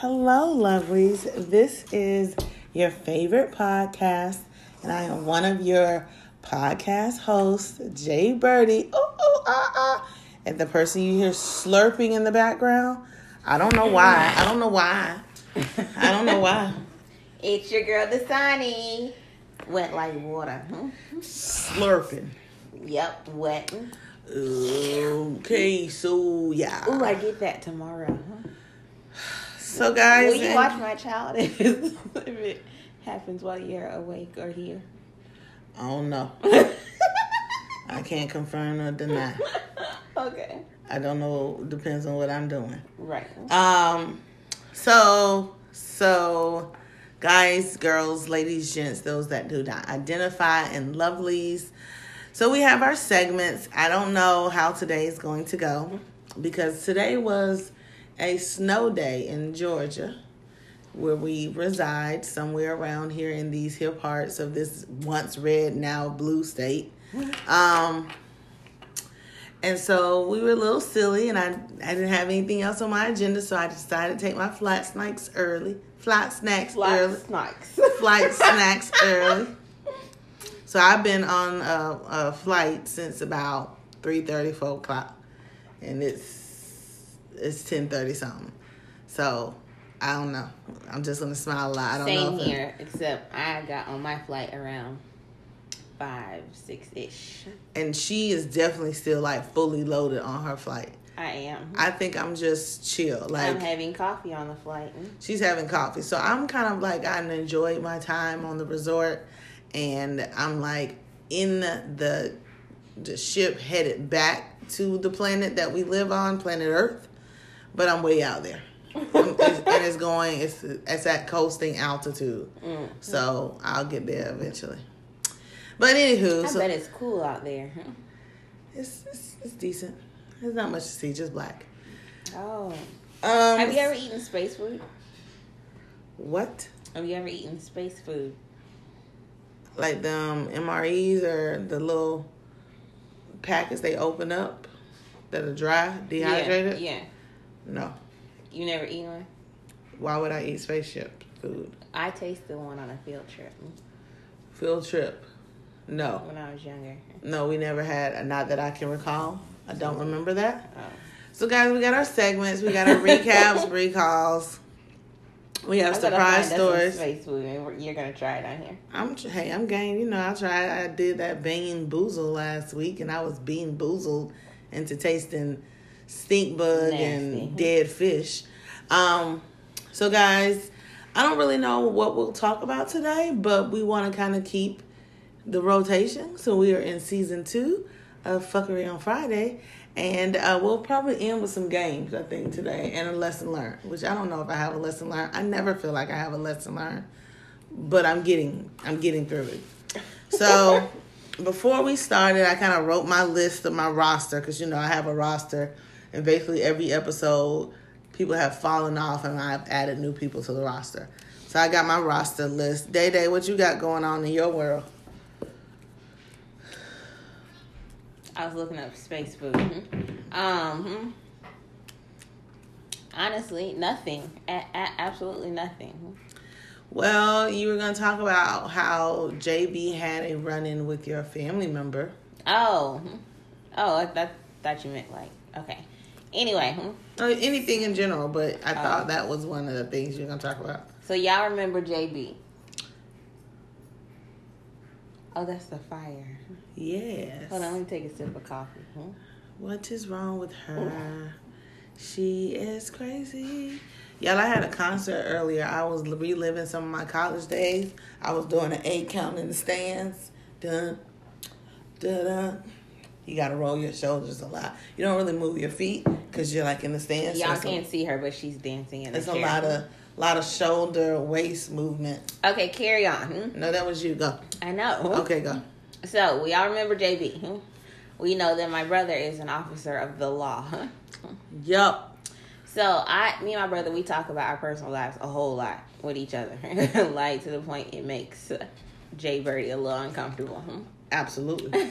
Hello, lovelies. This is your favorite podcast, and I am one of your podcast hosts, Jay Birdie. Ooh, ooh, ah, ah. And the person you hear slurping in the background, I don't know why. I don't know why. I don't know why. It's your girl, Dasani. Wet like water. Hmm? Slurping. Yep, wet. Okay, so yeah. Ooh, I get that tomorrow. Huh? So, guys, Will you watch my child if it happens while you're awake or here? I don't know. I can't confirm or deny. okay. I don't know. Depends on what I'm doing. Right. Um, so so, guys, girls, ladies, gents, those that do not identify and lovelies. So we have our segments. I don't know how today is going to go because today was a snow day in Georgia, where we reside, somewhere around here in these hill parts of this once red, now blue state. Um, and so we were a little silly, and I I didn't have anything else on my agenda, so I decided to take my flight snacks early, flight snacks early, Flight snacks. flight snacks early. So I've been on a, a flight since about 3 4 o'clock, and it's it's ten thirty something. So I don't know. I'm just gonna smile a lot. I don't Same know. if it- here, except I got on my flight around five, six ish. and she is definitely still like fully loaded on her flight. I am. I think I'm just chill. Like I'm having coffee on the flight. she's having coffee. So I'm kind of like I enjoyed my time on the resort and I'm like in the the ship headed back to the planet that we live on, planet Earth, but I'm way out there. It's- and it's going it's it's at coasting altitude. Mm. So I'll get there eventually. But anywho, I so bet it's cool out there. it's, it's it's decent. There's not much to see, just black. Oh. Um Have you ever eaten space food? what? Have you ever eaten space food? like the um, MREs or the little packets they open up that are dry, dehydrated? Yeah. yeah. No. You never eat one? Why would I eat spaceship food? I tasted one on a field trip Field trip? No. when I was younger. No, we never had, not that I can recall. I don't remember that. Oh. So, guys, we got our segments, we got our recaps, recalls. We have I gotta surprise stories. Space food, and you're gonna try it on here. I'm hey, I'm game. You know, I tried. I did that Bean Boozle last week, and I was bean boozled into tasting stink bug Nasty. and dead fish. Um, so guys, I don't really know what we'll talk about today, but we want to kind of keep the rotation. So we are in season two of Fuckery on Friday. And uh, we'll probably end with some games, I think, today, and a lesson learned. Which I don't know if I have a lesson learned. I never feel like I have a lesson learned but I'm getting I'm getting through it. So before we started, I kind of wrote my list of my roster because you know I have a roster, and basically every episode people have fallen off, and I've added new people to the roster. So I got my roster list. Day Day, what you got going on in your world? I was looking up space food. Um, hmm. honestly, nothing. A- a- absolutely nothing. Well, you were gonna talk about how JB had a run in with your family member. Oh, oh, I thought thought you meant like okay. Anyway, hmm. Uh, anything in general, but I Oh. thought that was one of the things you're gonna talk about. so y'all remember JB? Oh, that's the fire. Yes. Hold on, let me take a sip of coffee. Hmm? What is wrong with her? She is crazy. Y'all, I had a concert earlier. I was reliving some of my college days. I was doing an eight count in the stands. Dun, dun, dun. You gotta roll your shoulders a lot. You don't really move your feet because you're like in the stands. Y'all can't see her, but she's dancing in the It's a lot of lot of shoulder waist movement. Okay, carry on. Hmm? No, that was you. Go. I know. Okay, go. So we all remember JB. hmm? We know that my brother is an officer of the law. Yup. So I, me and my brother, we talk about our personal lives a whole lot with each other, like to the point it makes Jay Birdie a little uncomfortable. hmm? Absolutely.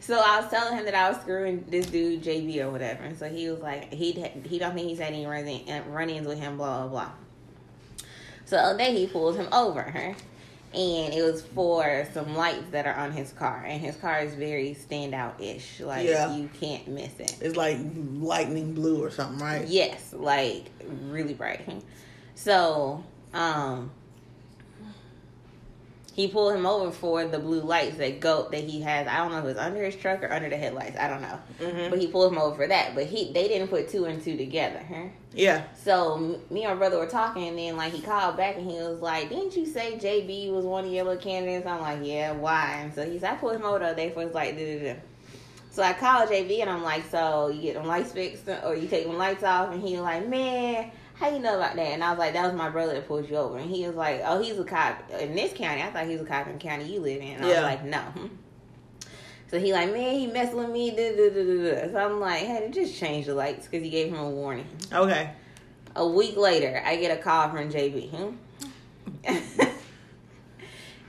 So I was telling him that I was screwing this dude JB or whatever, and so he was like, he he don't think he's had any run run-ins with him, blah blah blah. So the other day he pulls him over, huh? and it was for some lights that are on his car, and his car is very standout ish, like Yeah. you can't miss it. It's like lightning blue or something, right? Yes, like really bright. So, um, he pulled him over for the blue lights that go that he has. I don't know if it's under his truck or under the headlights. I don't know, Mhm. but he pulled him over for that. But he they didn't put two and two together. Huh? Yeah. So me and my brother were talking, and then like he called back and he was like, "Didn't you say JB was one of your little candidates?" I'm like, "Yeah, why?" And so he said, "I pulled him over the other day for his light." Da, da, da. So I called JB and I'm like, "So you get them lights fixed or you take them lights off?" And he like, "Man." How you know about that? And I was like, that was my brother that pulled you over. And he was like, oh, he's a cop in this county. I thought he was a cop in the county you live in. And I Yeah. was like, no. So he like, man, he messing with me. So I'm like, hey, just change the lights because he gave him a warning. Okay. A week later, I get a call from JB. Hmm?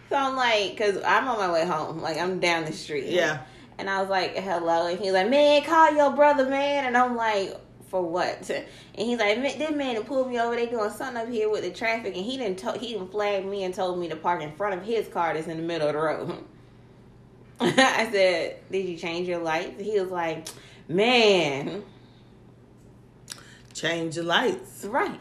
so I'm like, because I'm on my way home. Like, I'm down the street. Yeah. And I was like, hello. And he's like, man, call your brother, man. And I'm like, for what? And he's like, "Man, this man pulled me over. They doing something up here with the traffic. And he didn't, to- he didn't flag me and told me to park in front of his car that's in the middle of the road. I said, did you change your lights? He was like, man. Change your lights. Right.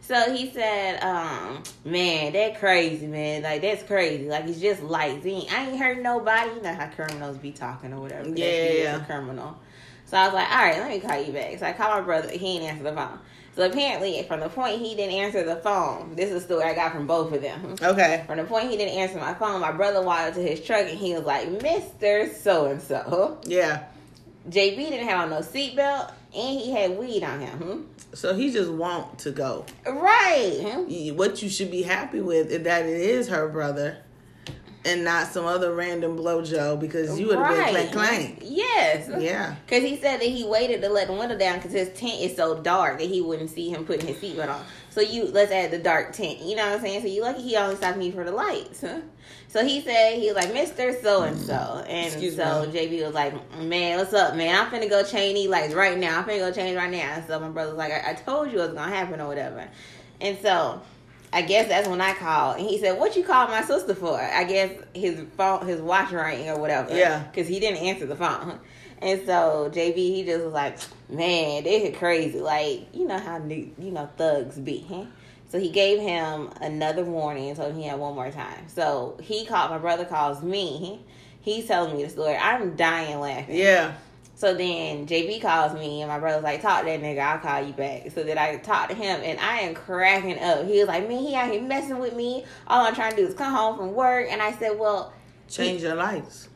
So he said, um, man, that crazy, man. Like that's crazy. Like it's just lights. I ain't heard nobody. You know how criminals be talking or whatever. Yeah, he is a criminal. So I was like, all right, let me call you back. So I called my brother. He didn't answer the phone. So apparently, from the point he didn't answer the phone, this is the story I got from both of them. Okay. From the point he didn't answer my phone, my brother walked to his truck and he was like, Mister So and So. Yeah. JB didn't have on no seatbelt and he had weed on him. Hmm? So he just want to go. Right. What you should be happy with is that it is her brother and not some other random blojo because you would have been clank clank. Yes. Yeah. Because he said that he waited to let the window down because his tent is so dark that he wouldn't see him putting his seatbelt on. So you let's add the dark tent. You know what I'm saying? So you lucky he only stopped me for the lights. Huh? So he said he was like Mister So and So, and so me. JB was like, "Man, what's up, man? I'm finna go change these lights right now. I'm finna go change right now." And so my brother was like, I, "I told you it was gonna happen or whatever," and so. I guess that's when I called, and he said, "What you called my sister for?" I guess his phone, his watch rang or whatever. Yeah. because he didn't answer the phone. And so JB, he just was like, "Man, they are crazy. Like, you know how new- you know thugs be." Huh? So he gave him another warning and told him he had one more time. So he called. My brother calls me. He's telling me the story. I'm dying laughing. Yeah. So then JB calls me and my brother's like, talk to that nigga, I'll call you back. So then I talk to him and I am cracking up. He was like, man, he out here messing with me. All I'm trying to do is come home from work. And I said, well, Change your lights.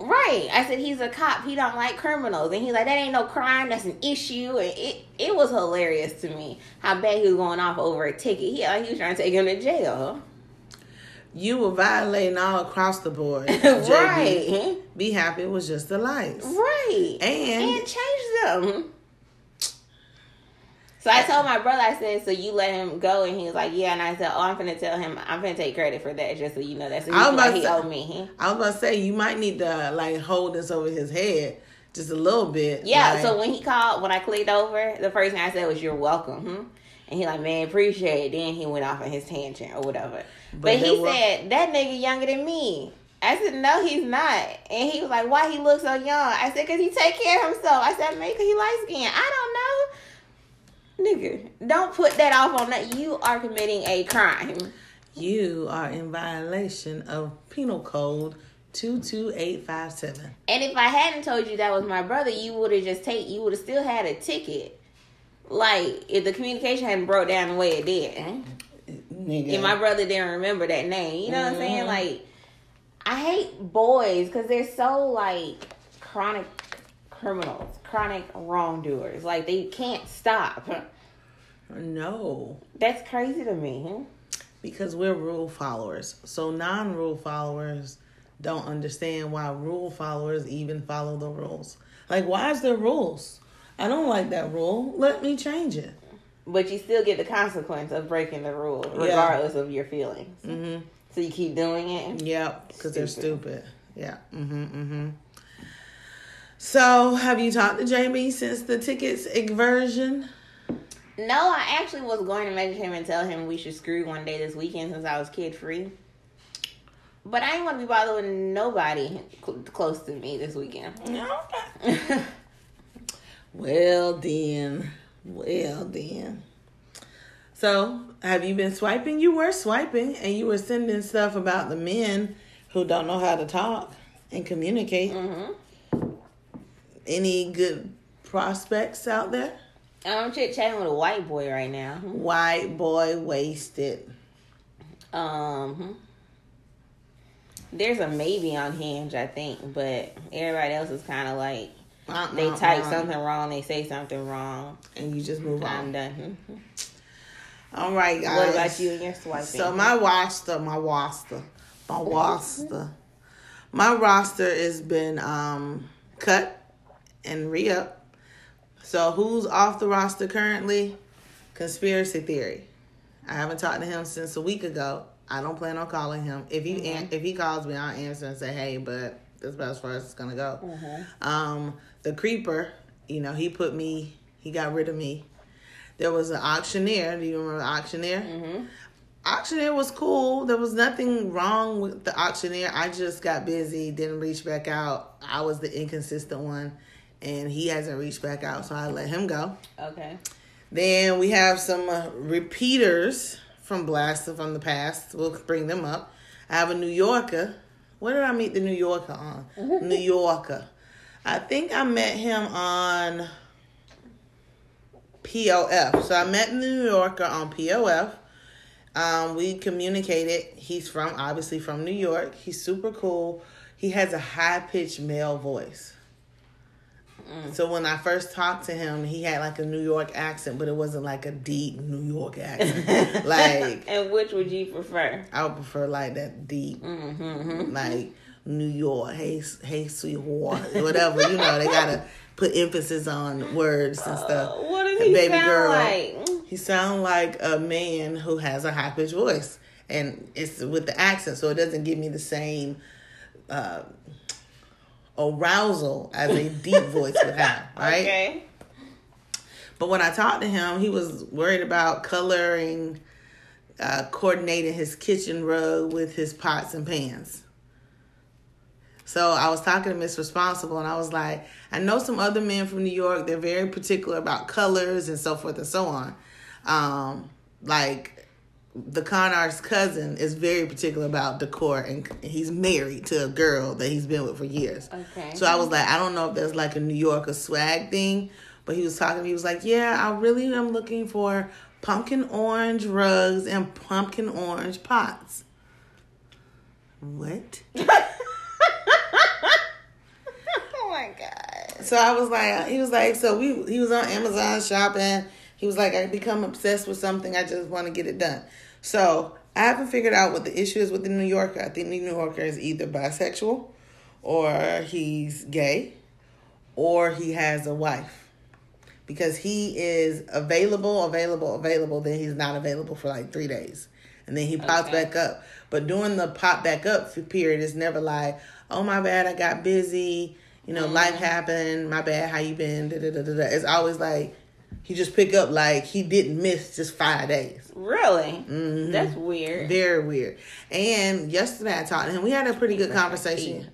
right. I said, he's a cop. He don't like criminals. And he's like, that ain't no crime. That's an issue. And it, it was hilarious to me how bad he was going off over a ticket. He, like, he was trying to take him to jail. You were violating all across the board. Right. Be happy it was just the lights. Right. And and change them. So I told my brother, I said, so you let him go, and he was like, yeah. And I said, oh, I'm gonna tell him, I'm gonna take credit for that, just so you know. That's the I was why he to- owed me. I was about to say you might need to like hold this over his head just a little bit. Yeah. like- So when he called, when I clicked over, the first thing I said was, "You're welcome." Hmm? And he like, man, appreciate it. Then he went off on his tangent or whatever. But, But he there wa- said that nigga younger than me. I said no, he's not. And he was like, why he look so young? I said, cause he take care of himself. I said, maybe 'cause he light skin. I don't know, nigga. Don't put that off on that. You are committing a crime. you are in violation of Penal Code two two eight five seven. And if I hadn't told you that was my brother, you would have just take. You would have still had a ticket. Like if the communication hadn't broke down the way it did. Nigga. if my brother didn't remember that name. You know what I'm saying? Mhm. Like, I hate boys because they're so like chronic criminals, chronic wrongdoers. Like they can't stop. no. That's crazy to me. Because we're rule followers. So non rule followers don't understand why rule followers even follow the rules. Like why is there rules? I don't like that rule. Let me change it. But you still get the consequence of breaking the rule, Yeah. regardless of your feelings. Mm-hmm. So you keep doing it. Yep, because they're Stupid. Yeah. Mm-hmm. Mm-hmm. So, have you talked to Jamie since the tickets version? No, I actually was going to message him and tell him we should screw one day this weekend since I was kid free. But I ain't gonna be bothered with nobody cl- close to me this weekend. Okay. well then, well then. So, have you been swiping? You were swiping, and you were sending stuff about the men who don't know how to talk and communicate. hmm Any good prospects out there? I'm chit chatting with a white boy right now. White boy wasted. Um, there's a maybe on Hinge, I think, but everybody else is kind of like They type something wrong, they say something wrong. and you just move I'm on. done. Mhm. All right, guys. What about you and your swiping? So my roster, my roster, my roster, my roster has been um cut and re up. So who's off the roster currently? Conspiracy theory. I haven't talked to him since a week ago. I don't plan on calling him. If he an- if he calls me, I'll answer and say, "Hey," but that's about as far as it's gonna go. Mhm. Um, the creeper, you know, he put me, he got rid of me. There was an auctioneer. Do you remember the auctioneer? Mhm. Auctioneer was cool. There was nothing wrong with the auctioneer. I just got busy, didn't reach back out. I was the inconsistent one, and he hasn't reached back out, so I let him go. Okay. Then we have some uh, repeaters from Blaster from the past. We'll bring them up. I have a New Yorker. Where did I meet the New Yorker on? New Yorker. I think I met him on POF. So I met the New Yorker on POF. Um, we communicated. He's from obviously from New York. He's super cool. He has a high pitched male voice. So when I first talked to him, he had like a New York accent, but it wasn't like a deep New York accent. like and which would you prefer? I would prefer like that deep, Mm-hmm. like New York, hey, hey, sweetheart, whatever. You know, they gotta put emphasis on words and stuff. Uh, what does he baby sound girl. like? He sounds like a man who has a high pitched voice, and it's with the accent, so it doesn't give me the same uh, arousal as a deep voice would have, right? Okay. But when I talked to him, he was worried about coloring, uh, coordinating his kitchen rug with his pots and pans. So I was talking to Miss Responsible, and I was like, I know some other men from New York. They're very particular about colors and so forth and so on. Um, like the con artist's cousin is very particular about decor, and he's married to a girl that he's been with for years. Okay. So I was like, I don't know if there's like a New Yorker swag thing, but he was talking. He was like, Yeah, I really am looking for pumpkin orange rugs and pumpkin orange pots. What? oh my god. So I was like, uh, he was like, so we he was on Amazon shopping. He was like, I become obsessed with something. I just want to get it done. So I haven't figured out what the issue is with the New Yorker. I think the New Yorker is either bisexual, or he's gay, or he has a wife. Because he is available, available, available, then he's not available for like three days. And then he pops Okay. back up. But during the pop back up period, it's never like, oh my bad, I got busy. You know, life happened. My bad. How you been? Da, da, da, da, da. It's always like he just pick up like he didn't miss just five days. Really? Mhm. That's weird. Very weird. And yesterday I talked to him. We had a pretty good conversation.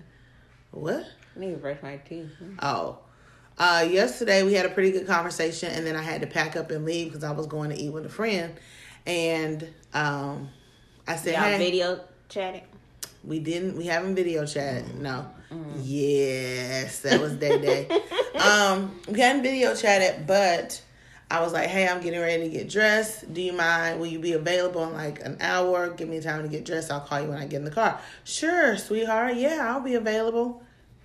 What? I need to brush my teeth. Oh. Uh, yesterday we had a pretty good conversation, and then I had to pack up and leave because I was going to eat with a friend. And um, I said, Y'all "Hey, video chatting? we didn't. We haven't video chat. No. Yes, that was day day. um, we hadn't video chatted, but I was like, "Hey, I'm getting ready to get dressed. Do you mind? Will you be available in like an hour? Give me time to get dressed. I'll call you when I get in the car." Sure, sweetheart. Yeah, I'll be available.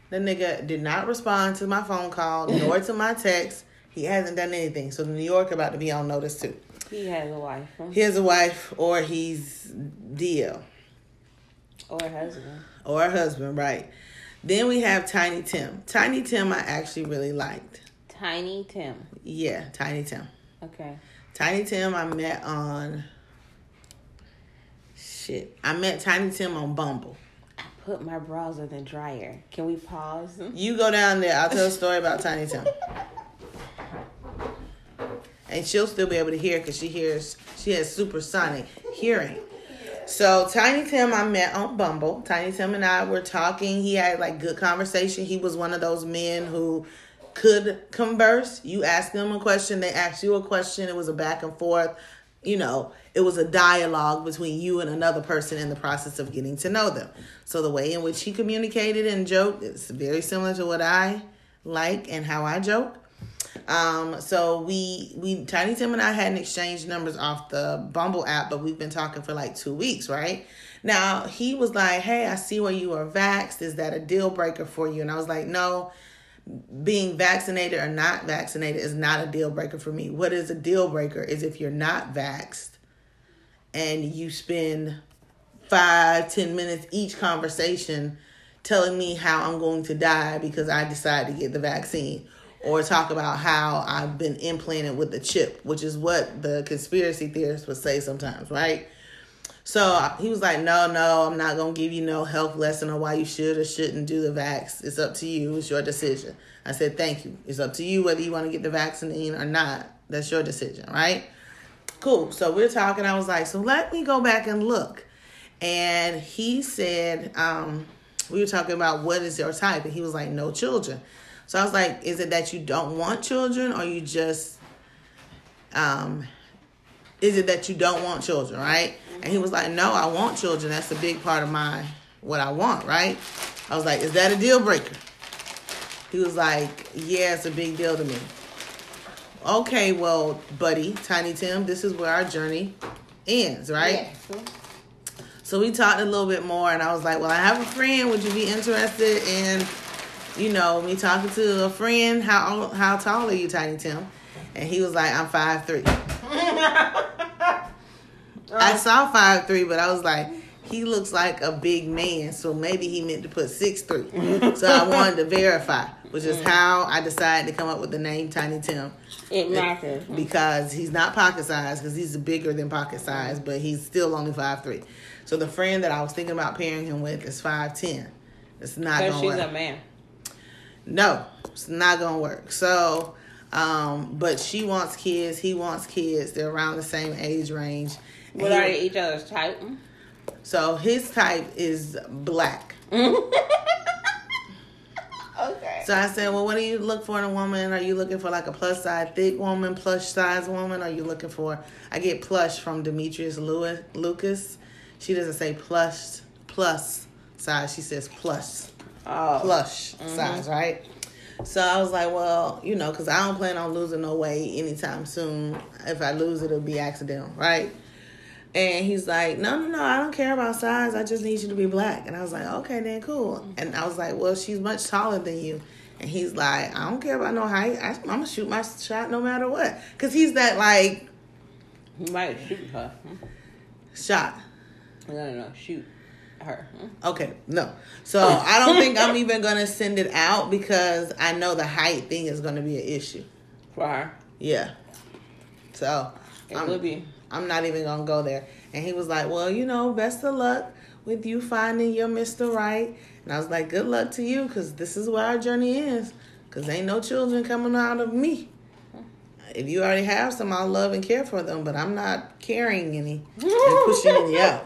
The nigga did not respond to my phone call nor to my text. He hasn't done anything. So the New York about to be on notice too. He has a wife huh? He has a wife, or he's deal. or a husband. or her husband, right? Then we have Tiny Tim. Tiny Tim, I actually really liked. Tiny Tim. Yeah, Tiny Tim. Okay. Tiny Tim, I met on. Shit, I met Tiny Tim on Bumble. I put my browser in the dryer. Can we pause? You go down there. I'll tell a story about Tiny Tim. And she'll still be able to hear because she hears, she has supersonic hearing. So Tiny Tim, I met on Bumble. Tiny Tim and I were talking. He had like good conversation. He was one of those men who could converse. You ask them a question, they ask you a question. It was a back and forth. You know, it was a dialogue between you and another person in the process of getting to know them. So the way in which he communicated and joked is very similar to what I like and how I joke. Um, so we we Tiny Tim and I hadn't exchanged numbers off the Bumble app, but we've been talking for like two weeks, right? Now he was like, Hey, I see where you are vaxxed. Is that a deal breaker for you? And I was like, No, being vaccinated or not vaccinated is not a deal breaker for me. What is a deal breaker is if you're not vaxxed and you spend five, ten minutes each conversation telling me how I'm going to die because I decided to get the vaccine. Or talk about how I've been implanted with the chip, which is what the conspiracy theorists would say sometimes, right? So he was like, No, no, I'm not going to give you no health lesson on why you should or shouldn't do the vax. It's up to you. It's your decision. I said, Thank you. It's up to you whether you want to get the vaccine or not. That's your decision, right? Cool. So we're talking. I was like, So let me go back and look. And he said, um, We were talking about what is your type. And he was like, No children. So I was like, Is it that you don't want children or you just, um, is it that you don't want children, right? And he was like, No, I want children. That's a big part of my what I want, right? I was like, Is that a deal breaker? He was like, Yeah, it's a big deal to me. Okay, well, buddy, Tiny Tim, this is where our journey ends, right? Yes. So we talked a little bit more, and I was like, Well, I have a friend. Would you be interested in, you know, me talking to a friend? How how tall are you, Tiny Tim? And he was like, I'm five three. I saw five three, but I was like, he looks like a big man, so maybe he meant to put six three. so I wanted to verify, which is mm-hmm. how I decided to come up with the name Tiny Tim It matters. because he's not pocket size because he's bigger than pocket size, but he's still only five three. So the friend that I was thinking about pairing him with is five ten. It's not Because gonna she's work. a man. No, it's not gonna work. So, um, but she wants kids. He wants kids. They're around the same age range. What are each other's type? So his type is black. okay. So I said, well, what do you look for in a woman? Are you looking for like a plus size thick woman, plush size woman? Are you looking for? I get plush from Demetrius Lewis, Lucas. She doesn't say plush plus size. She says plus oh. plush mm-hmm. size, right? So I was like, well, you know, because I don't plan on losing no weight anytime soon. If I lose it, it'll be accidental, right? And he's like, no, no, no, I don't care about size. I just need you to be black. And I was like, okay, then cool. Mm-hmm. And I was like, well, she's much taller than you. And he's like, I don't care about no height. I, I'm gonna shoot my shot no matter what. Cause he's that like He might shoot her. shot. No, no, no. Shoot her. Okay, no. So I don't think I'm even gonna send it out because I know the height thing is gonna be an issue. For her. Yeah. So It I'm, would be. I'm not even gonna go there. And he was like, Well, you know, best of luck with you finding your Mr. Right. And I was like, Good luck to you, because this is where our journey is. Because ain't no children coming out of me. If you already have some, I'll love and care for them, but I'm not carrying any and pushing any out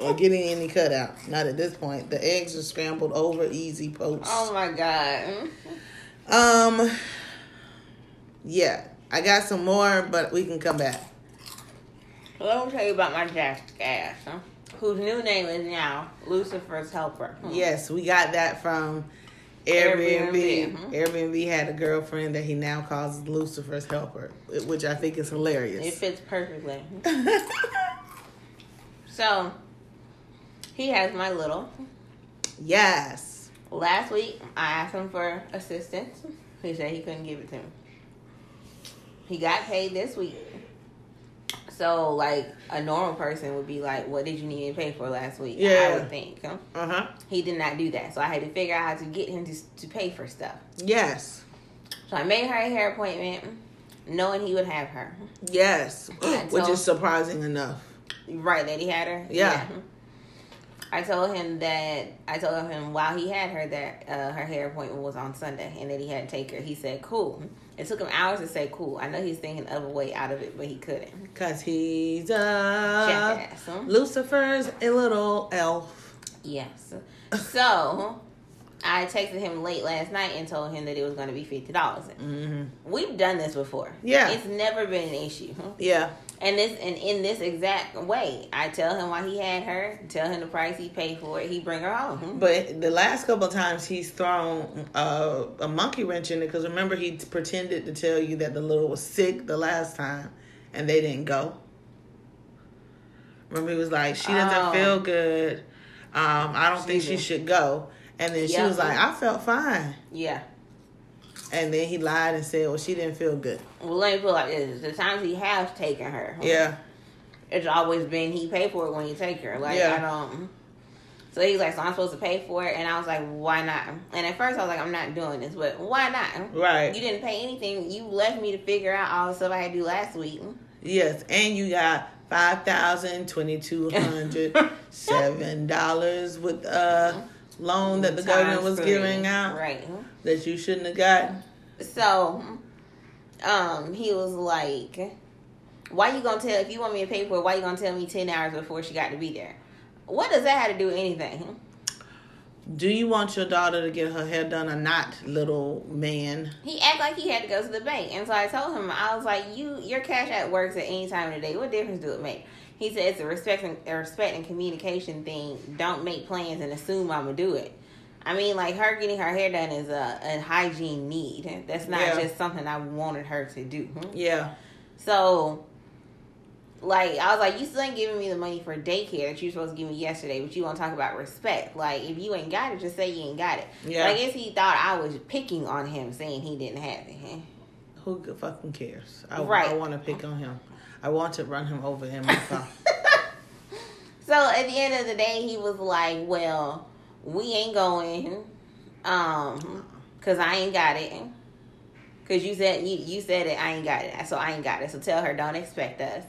or getting any cut out. Not at this point. The eggs are scrambled over, easy poached. Oh my god. Um, yeah, I got some more, but we can come back. Let me tell you about my jackass, huh? whose new name is now Lucifer's Helper. Hmm. Yes, we got that from Airbnb. Airbnb, mhm. Airbnb had a girlfriend that he now calls Lucifer's helper, which I think is hilarious. It fits perfectly. So, he has my little. yes. Last week, I asked him for assistance. He said he couldn't give it to me. He got paid this week. So, like, a normal person would be like, What did you need to pay for last week? Yeah. I would think. huh? Uh huh. He did not do that. So, I had to figure out how to get him to, to pay for stuff. Yes. So, I made her a hair appointment knowing he would have her. Yes. Which is surprising enough. Right, that he had her? Yeah. I told him that I told him while he had her that uh, her hair appointment was on Sunday and that he had to take her. He said, "Cool." It took him hours to say "cool." I know he's thinking of a way out of it, but he couldn't. Cause he's a. Lucifer's a little elf. Yes. So I texted him late last night and told him that it was going to be fifty dollars. hmm We've done this before. Yeah. it's never been an issue. Yeah. And this and in this exact way, I tell him why he had her, tell him the price he paid for it. He bring her home. But the last couple of times he's thrown uh, a monkey wrench in it because remember he pretended to tell you that the little was sick the last time and they didn't go. Remember he was like, she doesn't Oh. feel good. Um, I don't think she should go. And then she was like, I felt fine. Yeah. And then he lied and said, well, she didn't feel good. Well, let me put it like this: the times he has taken her, Yeah. it's always been he paid for it when you take her. Like Yeah. I don't. So he's like, so I'm supposed to pay for it, and I was like, why not? And at first I was like, I'm not doing this, but why not? Right. You didn't pay anything. You left me to figure out all the stuff I had to do last week. Yes, and you got five thousand twenty two hundred seven dollars with uh, a loan that the government was giving out Right. that you shouldn't have got. So, um, he was like, "Why you gonna tell if you want me to pay for it? Why you gonna tell me ten hours before she got to be there? What does that have to do with anything?" Do you want your daughter to get her hair done or not, little man? He acted like he had to go to the bank, and so I told him, I was like, "You, your cash app works at any time of the day. What difference do it make?" He said, "It's a respect and a respect and communication thing. Don't make plans and assume I'm gonna do it." I mean, like her getting her hair done is a, a hygiene need. That's not Yeah. just something I wanted her to do. Hmm? Yeah, So, like, I was like, you still ain't giving me the money for daycare that you supposed to give me yesterday, but you want to talk about respect. Like, if you ain't got it, just say you ain't got it. Yeah. But I guess he thought I was picking on him, saying he didn't have it. who fucking cares? I, Right. I want to pick on him. I want to run him over in my car. So at the end of the day, he was like, "Well, we ain't going, um, cause I ain't got it. Cause you said you you said it, I ain't got it, so I ain't got it. So tell her don't expect us."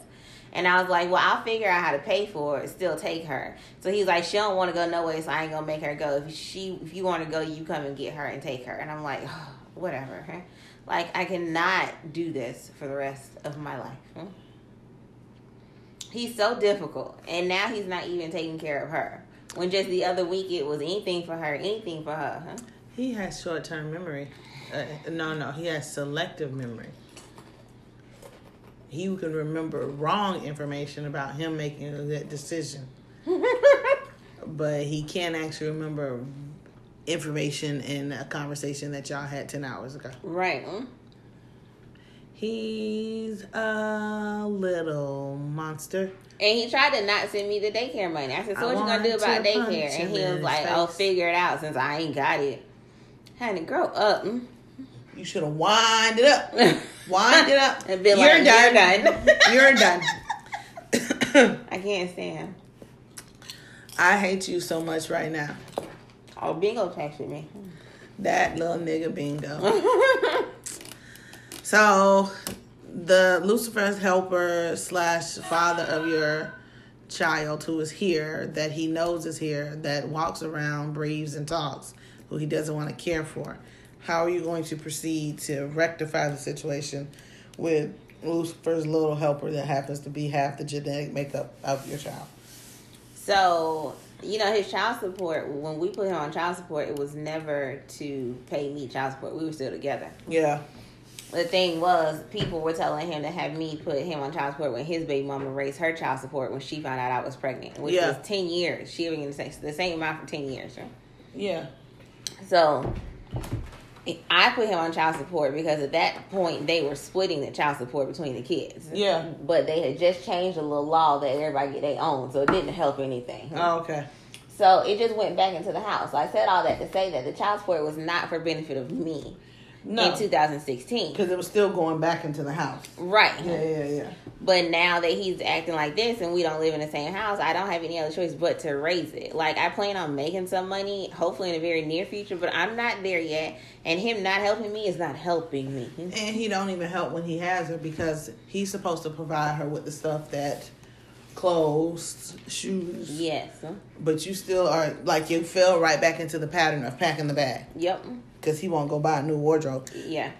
And I was like, "Well, I'll figure out how to pay for it. Still take her." So he's like, "She don't want to go no way, so I ain't gonna make her go. If she if you want to go, you come and get her and take her." And I'm like, oh, "Whatever." Like I cannot do this for the rest of my life. He's so difficult, and now he's not even taking care of her. When just the other week it was anything for her, anything for her. Huh? he has short term memory. Uh, no, no, he has selective memory. He can remember wrong information about him making that decision. but he can't actually remember information in a conversation that y'all had 10 hours ago. right. mm. He's a little monster. And he tried to not send me the daycare money. I said, "So I what you gonna do about to daycare?" And he was like, "Oh, face. figure it out since I ain't got it." Honey, grow up. You should have wind it up. Wind it up. And be You're like, done. "You're done." You're done. I can't stand. I hate you so much right now. Oh, bingo texted me. That little nigga bingo. So, the Lucifer's helper slash father of your child who is here, that he knows is here, that walks around, breathes, and talks, who he doesn't want to care for. How are you going to proceed to rectify the situation with Lucifer's little helper that happens to be half the genetic makeup of your child? So, you know, his child support, when we put him on child support, it was never to pay me child support. We were still together. Yeah. The thing was, people were telling him to have me put him on child support when his baby mama raised her child support when she found out I was pregnant, which Yeah. was 10 years. She was getting the same, the same amount for 10 years. Right? Yeah. So, I put him on child support because at that point they were splitting the child support between the kids. Yeah. But they had just changed a little law that everybody get their own, so it didn't help anything. Oh, okay. So it just went back into the house. So I said all that to say that the child support was not for benefit of me No. in 2016. Because it was still going back into the house. Right. Yeah, yeah, yeah. But now that he's acting like this and we don't live in the same house, I don't have any other choice but to raise it. Like I plan on making some money, hopefully in the very near future, but I'm not there yet. And him not helping me is not helping me. And he don't even help when he has her because he's supposed to provide her with the stuff that clothes, shoes. Yes. But you still are like you fell right back into the pattern of packing the bag Yep. Because he won't go buy a new wardrobe. Yeah.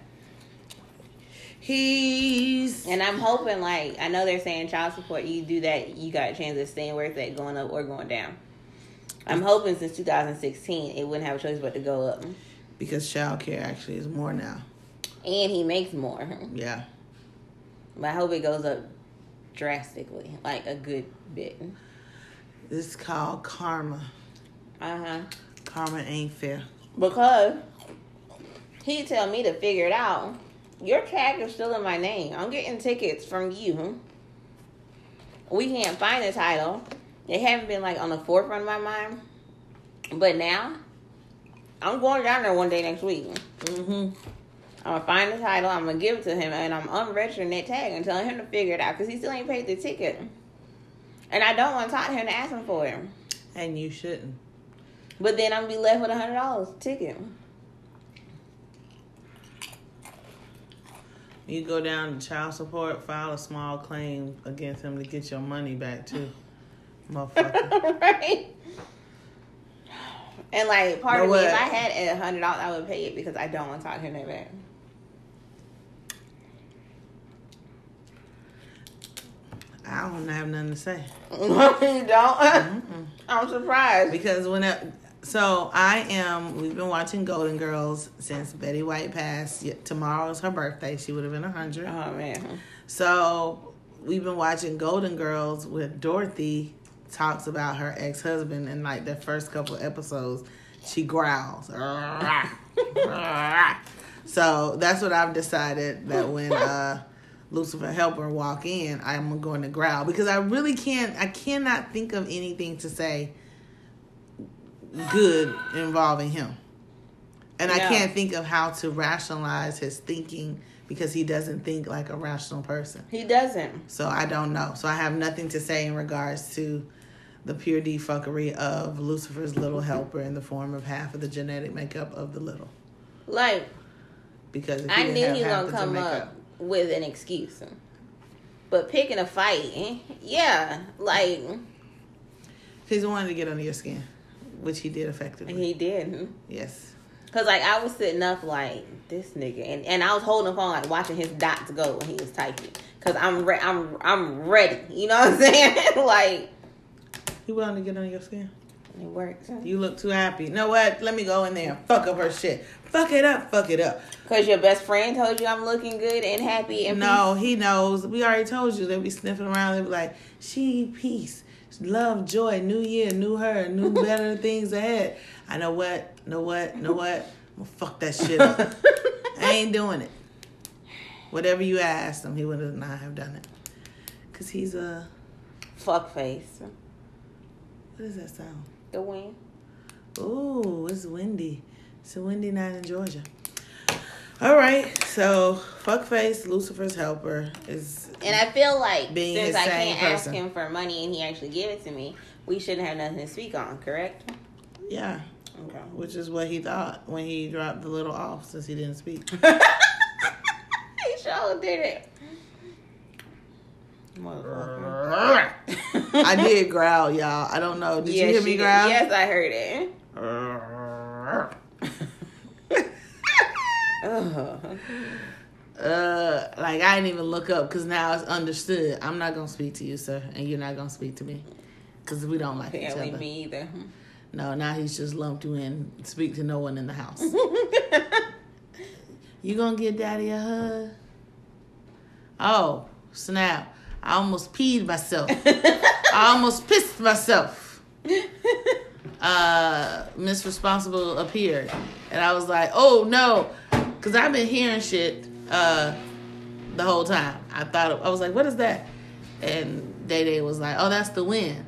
He's And I'm hoping, like, I know they're saying child support, you do that, you got a chance of staying where it's at, going up or going down. I'm hoping since 2016, it wouldn't have a choice but to go up. because child care actually is more now. And he makes more. Yeah. But I hope it goes up drastically, like a good bit. This is called karma. Uh huh. Karma ain't fair. Because he tell me to figure it out. Your tag is still in my name. I'm getting tickets from you. We can't find the title. They haven't been like on the forefront of my mind. But now, I'm going down there one day next week. Mm-hmm. I'm gonna find the title. I'm gonna give it to him, and I'm unregistering that tag and telling him to figure it out because he still ain't paid the ticket. And I don't want to talk to him to ask him for it. And you shouldn't. But then I'm gonna be left with a hundred dollars ticket. You go down to child support, file a small claim against him to get your money back too. Motherfucker. right? And like part of me, if? I had a hundred dollars, I would pay it because I don't want to talk to him that bad. I don't have nothing to say. you don't? Mm-mm. I'm surprised. Because when so I am we've been watching Golden Girls since Betty White passed. Tomorrow's her birthday. She would have been a hundred. Oh man. So we've been watching Golden Girls with Dorothy talks about her ex husband and like the first couple episodes she growls. so that's what I've decided that when uh Lucifer Helper walk in, I'm going to growl because I really can't I cannot think of anything to say good involving him. And I can't think of how to rationalize his thinking because he doesn't think like a rational person. He doesn't. So I don't know. So I have nothing to say in regards to the pure D fuckery of Lucifer's little helper in the form of half of the genetic makeup of the little. Like Because I knew he was gonna come makeup- up with an excuse. But picking a fight, eh? yeah, like He's wanted to get under your skin, which he did effectively. And he did. yes. Cause like I was sitting up like this nigga, and, and I was holding the phone like watching his dots go when he was typing. Cause I'm re- I'm I'm ready. You know what I'm saying? like He wanted to get on your skin. it works. You look too happy. You know what? Let me go in there and fuck up her shit. Fuck it up. Fuck it up. Cause your best friend told you I'm looking good and happy and No, he knows. We already told you. They be sniffing around. They be like, she peace, love, joy, new year, new her, new better things ahead. I know what, know what, know what. I'm gonna fuck that shit up. I ain't doing it. Whatever you asked him, he would not have done it. Cause he's a fuck face. what does that sound? The wind. Ooh, it's windy. It's a windy night in Georgia. All right, so fuckface Lucifer's helper is And I feel like Being since I can't person. ask him for money and he actually give it to me, we shouldn't have nothing to speak on. Correct? yeah, Okay. which is what he thought when he dropped the little off since he didn't speak. he sure did it. Motherfucker. I did growl, y'all. I don't know. Did you hear me she did. growl? Yes, I heard it. Ugh. Uh, like I didn't even look up because now it's understood. I'm not gonna speak to you, sir, and you're not gonna speak to me because we don't like each other. me either. No, now he's just lumped you in. Speak to no one in the house. You gonna give daddy a hug? Oh, snap. I almost peed myself. I almost pissed myself. Uh, Miss Responsible appeared. And I was like, oh no. Because I've been hearing shit uh, the whole time. I thought, I was like, what is that? And Day Day was like, oh, that's the wind.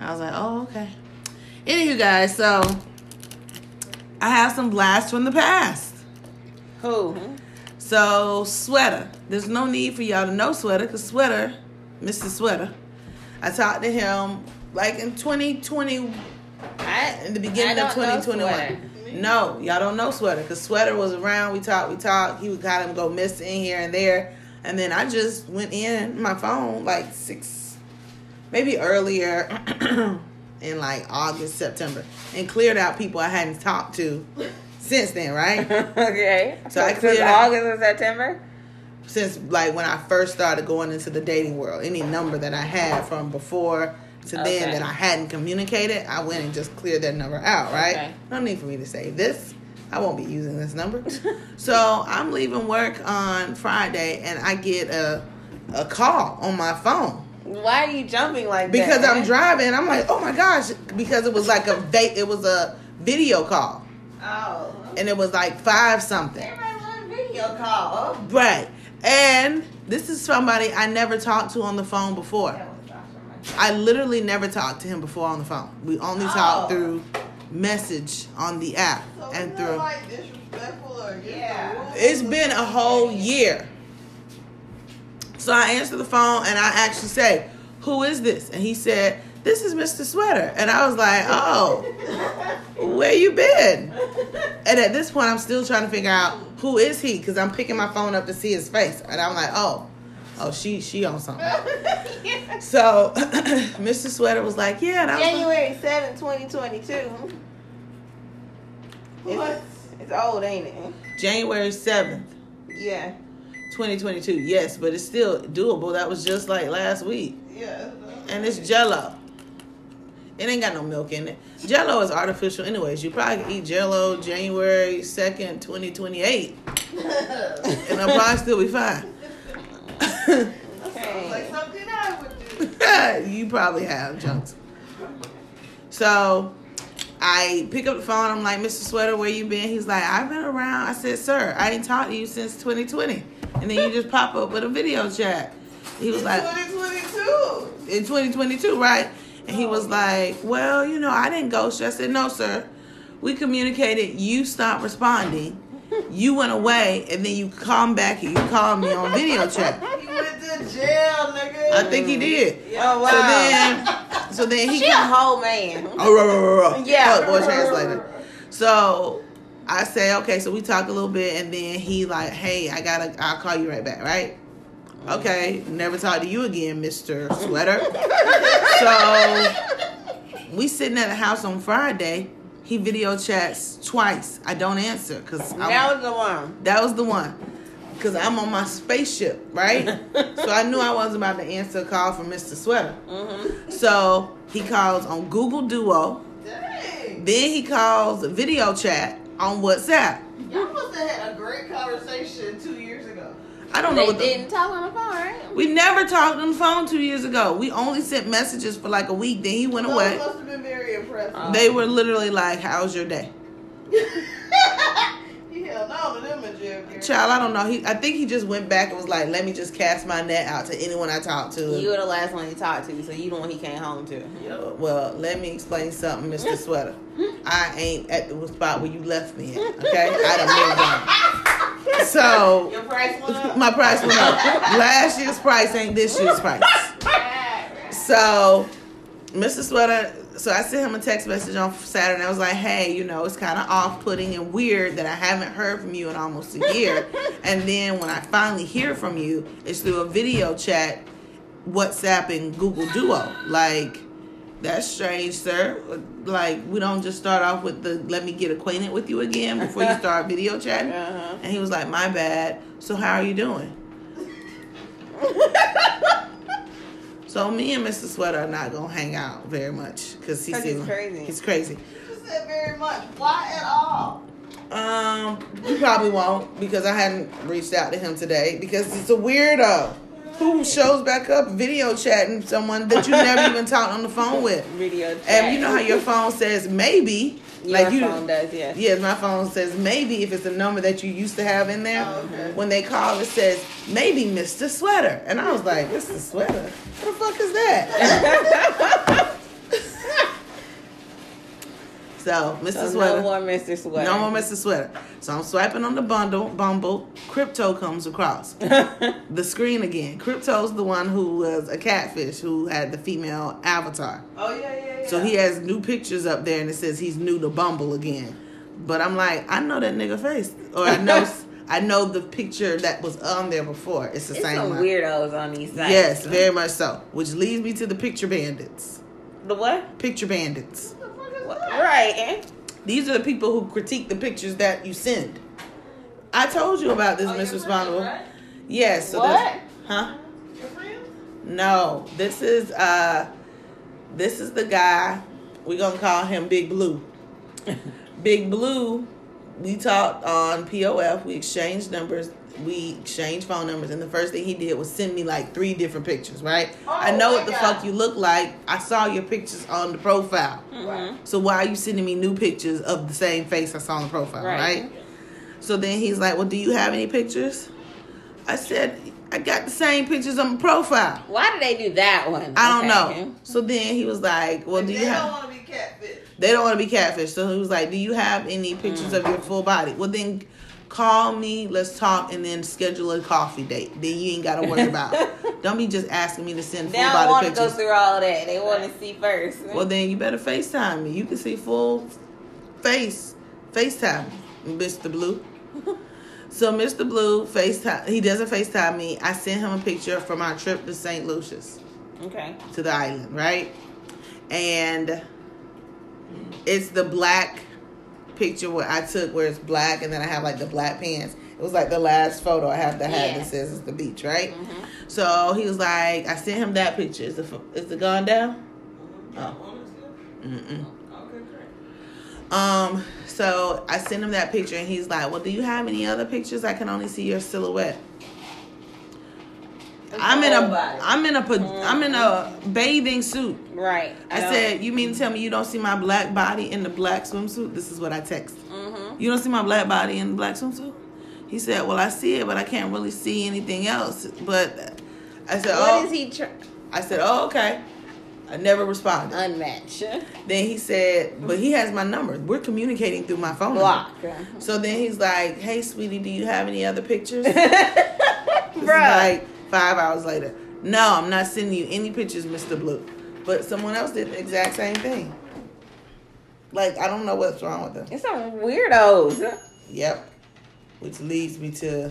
I was like, oh, okay. Anywho, guys, so I have some blasts from the past. Who? So sweater. There's no need for y'all to know sweater because sweater, Mr. Sweater. I talked to him like in 2020, I, in the beginning of don't know 2021. No, y'all don't know sweater because sweater was around. We talked, we talked. He would kind of go missing here and there, and then I just went in my phone like six maybe earlier in like August, September, and cleared out people I hadn't talked to since then, right? okay. So I Since cleared out- August and September. Since like when I first started going into the dating world, any number that I had from before to then Okay. that I hadn't communicated, I went and just cleared that number out, right? Okay. No need for me to say this. I won't be using this number. so I'm leaving work on Friday and I get a a call on my phone. Why are you jumping like because that? Because I'm driving. I'm like, oh my gosh, because it was like a va- it was a video call, Oh. and it was like five something, Everybody video call. right? And this is somebody I never talked to on the phone before. That was Josh I literally never talked to him before on the phone. We only Oh. talked through message on the app So and through. like disrespectful or Yeah. It's been a whole year. So I answer the phone and I actually say, Who is this? And he said, This is Mr. Sweater. And I was like, Oh, where you been? And at this point, I'm still trying to figure out who is he because I'm picking my phone up to see his face. And I'm like, Oh, oh, she she on something. So Mr. Sweater was like, Yeah, was January 7, 2022. What? It's, it's old, ain't it? January 7th. Yeah. 2022, yes, but it's still doable. That was just like last week. Yeah. and it's jello. It ain't got no milk in it. Jello is artificial, anyways. You probably can eat Jello January second, twenty twenty eight, and I'll probably still be fine. Sounds like something I would do. you probably have junks. So I pick up the phone. I'm like, Mr. Sweater, where you been? He's like, I've been around. I said, Sir, I ain't talked to you since 2020, and then you just pop up with a video chat. He was like, 2022. in 2022, right? And he oh, was like, Well, you know, I didn't ghost you. I said, No, sir. We communicated. You stopped responding. You went away, and then you come back and you called me on video chat. He went to jail, nigga. I think he did. Oh, wow. So then, so then he she a whole man. Oh, ruh, ruh, ruh, ruh. Yeah. Fuck, boy, translator. So I say, okay, so we talk a little bit, and then he like, hey, I gotta, I'll call you right back, right? Okay, never talk to you again, Mister Sweater. so we sitting at the house on Friday. He video chats twice. I don't answer because That was the one. that was the one. Cause I'm on my spaceship, right? so I knew I wasn't about to answer a call from Mr. Sweater. Mm-hmm. So he calls on Google Duo. Dang. Then he calls video chat on WhatsApp. Y'all must have had a great conversation two years ago. I don't know They what the, didn't talk on the phone, right? we never talked on the phone two years ago. We only sent messages for like a week. Then he went Those away. must have been very impressive. They were literally like, "How's your day?" he held on to them in Child, I don't know. He, I think he just went back and was like, "Let me just cast my net out to anyone I talk to." You were the last one he talked to, so you the one he came home to. Yep. Well, let me explain something, Mr. Sweater. I ain't at the spot where you left me at. Okay, I done moved on. So Your price went up. my price went up. Last year's price ain't this year's price. So, Mr. Sweater, so I sent him a text message on Saturday. I was like, hey, you know, it's kind of off putting and weird that I haven't heard from you in almost a year. and then when I finally hear from you, it's through a video chat, WhatsApp, and Google Duo. Like, that's strange, sir. Like, we don't just start off with the let me get acquainted with you again before you start video chatting. Uh-huh. And he was like, my bad. So, how are you doing? So me and Mr. Sweater are not gonna hang out very much because he's, he's crazy. He's crazy. You said very much. Why at all? Um, you probably won't because I hadn't reached out to him today because it's a weirdo who shows back up video chatting someone that you never even talked on the phone with. Video chat. And you know how your phone says maybe, Your like you. phone does, yes. Yes, my phone says maybe if it's a number that you used to have in there. Oh, okay. When they call, it says maybe Mr. Sweater, and I was like, Mr. Sweater, what the fuck is that? so, Mr. So Sweater, no more Mr. Sweater. no more Mr. Sweater. So I'm swiping on the bundle, Bumble. Crypto comes across the screen again. Crypto's the one who was a catfish who had the female avatar. Oh yeah, yeah, yeah. So he has new pictures up there, and it says he's new to Bumble again. But I'm like, I know that nigga face, or I know, I know the picture that was on there before. It's the It's same one. weirdos on these sites. Yes, very much so. Which leads me to the picture bandits. The what? Picture bandits. Right. These are the people who critique the pictures that you send. I told you about this, Oh, Miss your Respondable. friends, right? Yes. So What? Huh? No. This is uh this is the guy. We're gonna call him Big Blue. Big Blue, we talked on POF, we exchanged numbers, we exchanged phone numbers, and the first thing he did was send me like three different pictures, right? I Oh know what the God. fuck you look like. I saw your pictures on the profile. Mhm. So why are you sending me new pictures of the same face I saw on the profile, Right. right? So then he's like, Well, do you have any pictures? I said, I got the same pictures on my profile. Why did they do that one? I don't Okay. know. So then he was like, Well, If do they you don't have want to be catfish. they don't want to be catfish. So he was like, Do you have any pictures of your full body? Well then call me, let's talk, and then schedule a coffee date. Then you ain't gotta worry about it. Don't be just asking me to send They full don't body want to go through all that. They want to see first. Well then you better FaceTime me. You can see full face. FaceTime Mr. Blue. So Mr. Blue FaceTime he doesn't FaceTime me. I sent him a picture from our trip to St. Lucia's okay. to the island, right? And it's the black picture where I took where it's black and then I have like the black pants. It was like the last photo I have that had Yeah. that says it's the beach, right? Mhm. So he was like, I sent him that picture. Is the is it gone down? Oh. Mm-mm. Okay, great. Um, so I sent him that picture and he's like, Well, do you have any other pictures? I can only see your silhouette. I'm in a. I'm in a I'm in a bathing suit. Right. I said, You mean to tell me you don't see my black body in the black swimsuit? This is what I text. Mm-hmm. You don't see my black body in the black swimsuit? He said, Well, I see it, but I can't really see anything else. But I said, What Oh is he I said, Oh, okay. I never responded. unmatched? Then he said, But he has my number. We're communicating through my phone. Block. So then he's like, "Hey, sweetie, do you have any other pictures?" This is Bruh. like five hours later. No, I'm not sending you any pictures, Mr. Blue. But someone else did the exact same thing. Like I don't know what's wrong with them. it's some weirdos. Yep. Which leads me to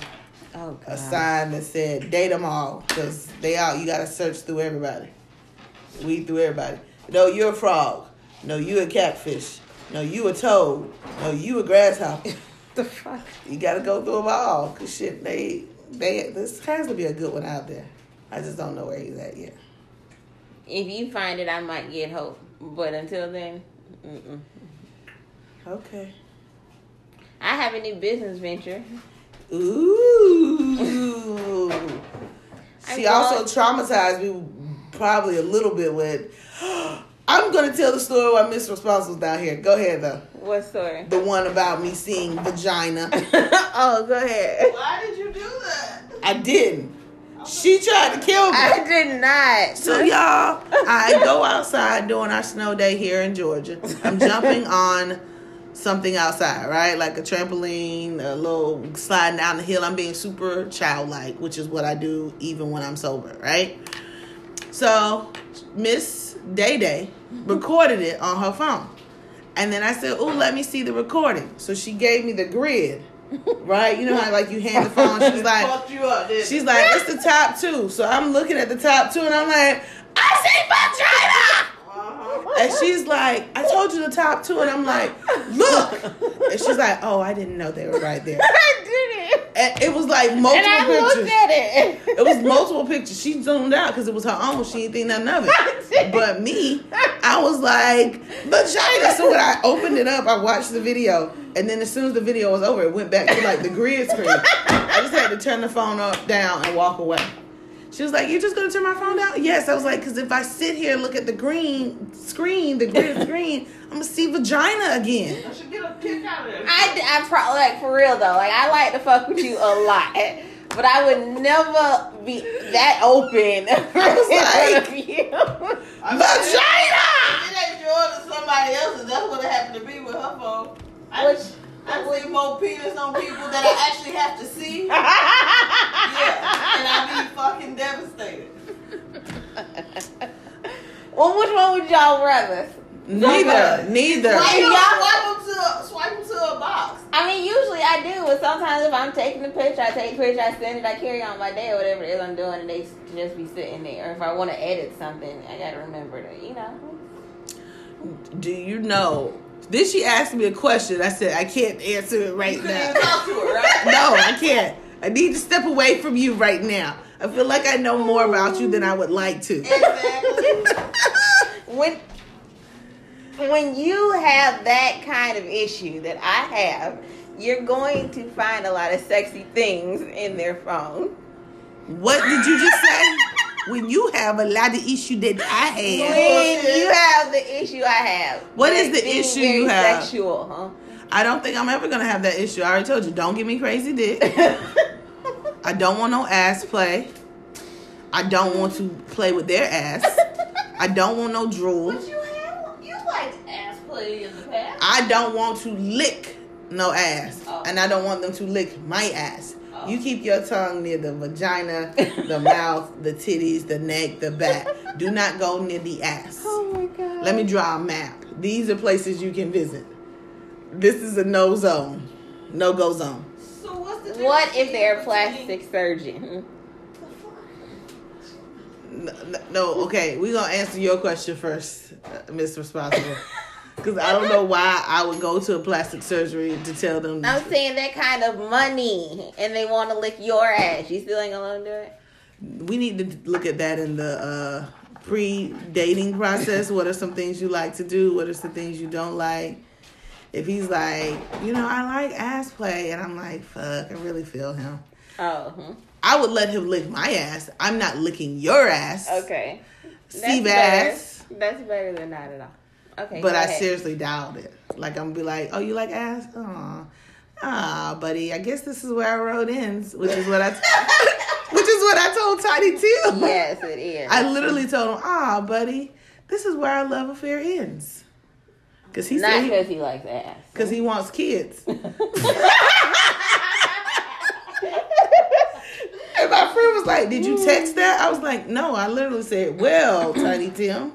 Oh a sign that said "Date them all" because they out. You gotta search through everybody. Weed through everybody. No, you're a frog. No, you a catfish. No, you a toad. No, you a grasshopper. The fuck? You gotta go through them all, cause shit, they, they, this has to be a good one out there. I just don't know where he's at yet. If you find it, I might get hope. But until then, mm-mm. Okay. I have a new business venture. Ooh. She also traumatized me probably a little bit with. I'm gonna tell the story why Miss Response was down here. Go ahead though. What story? The one about me seeing vagina. oh, go ahead. Why did you do that? I didn't. She tried to kill me. I did not. So y'all, I go outside during our snow day here in Georgia. I'm jumping on something outside, right? Like a trampoline, a little sliding down the hill. I'm being super childlike, which is what I do even when I'm sober, right? So Miss Day Day recorded it on her phone. And then I said, Oh, let me see the recording. So she gave me the grid. Right? You know how like you hand the phone, she's like up, She's like, it's the top two. So I'm looking at the top two and I'm like, I see vagina. And she's like, I told you the top two. And I'm like, look. And she's like, oh, I didn't know they were right there. I did it. And it was like And multiple I pictures. looked at it. It was multiple pictures. She zoomed out because it was her own. She didn't think nothing of it. But me, I was like, vagina. So when I opened it up, I watched the video. And then as soon as the video was over, it went back to like the grid screen. I just had to turn the phone up, down, and walk away. She was like, "You're just gonna turn my phone down?" Yes, I was like, "Cause if I sit here and look at the green screen, the green screen, I'm gonna see vagina again." I should get a kick out of it. I, I pro- like for real though. Like I like to fuck with you a lot, but I would never be that open. I was like, you. I mean, Vagina! If it ain't yours or somebody else's, that's what it happened to be with her phone. I, Which- I see more penis on people that I actually have to see. Yeah, and I be fucking devastated. well, which one would y'all rather? Neither, neither. Why you y'all- swipe them to a, swipe 'em to a box? I mean, usually I do, but sometimes if I'm taking the picture, I take the picture, I send it, I carry on my day or whatever it is I'm doing, and they just be sitting there. Or if I want to edit something, I gotta remember to, you know. Do you know? Then she asked me a question. I said I can't answer it right You now. talk to her, right? No, I can't. I need to step away from you right now. I feel like I know more about you than I would like to. Exactly. when when you have that kind of issue that I have, you're going to find a lot of sexy things in their phone. What did you just say? When you have a lot of issue that I have. When you have the issue I have. What is the issue you have? Sexual, huh? I don't think I'm ever gonna have that issue. I already told you, don't give me crazy dick. I don't want no ass play. I don't want to play with their ass. I don't want no drool. But you have you like ass play in the past. I don't want to lick no ass. Oh. And I don't want them to lick my ass. Oh. You keep your tongue near the vagina, the mouth, the titties, the neck, the back. Do not go near the ass. oh my god. Let me draw a map. These are places you can visit. This is a no zone, no go zone. So what's the What if they're a plastic surgeon? No, no, okay, we're gonna answer your question first, uh, Miss Responsible. Because I don't know why I would go to a plastic surgery to tell them. I'm saying that kind of money, and they want to lick your ass. You still ain't gonna do it? we need to look at that in the uh, pre-dating process. what are some things you like to do? What are some things you don't like? If he's like, you know, I like ass play, and I'm like, fuck, I really feel him. Oh, hmm. I would let him lick my ass. I'm not licking your ass. okay. Sea better. bass. That's better than not at all. Okay. But I ahead. seriously doubt it. Like I'm gonna be like, oh, you like ass? Aw, ah, buddy. I guess this is where our road ends, which is what I, which is what I told Tiny Tim. Yes, it is. I literally told him, ah, buddy, this is where our love affair ends. Cause he not because he likes ass. because he wants kids. And my friend was like, Did you text that? I was like, No, I literally said, Well, Tiny Tim,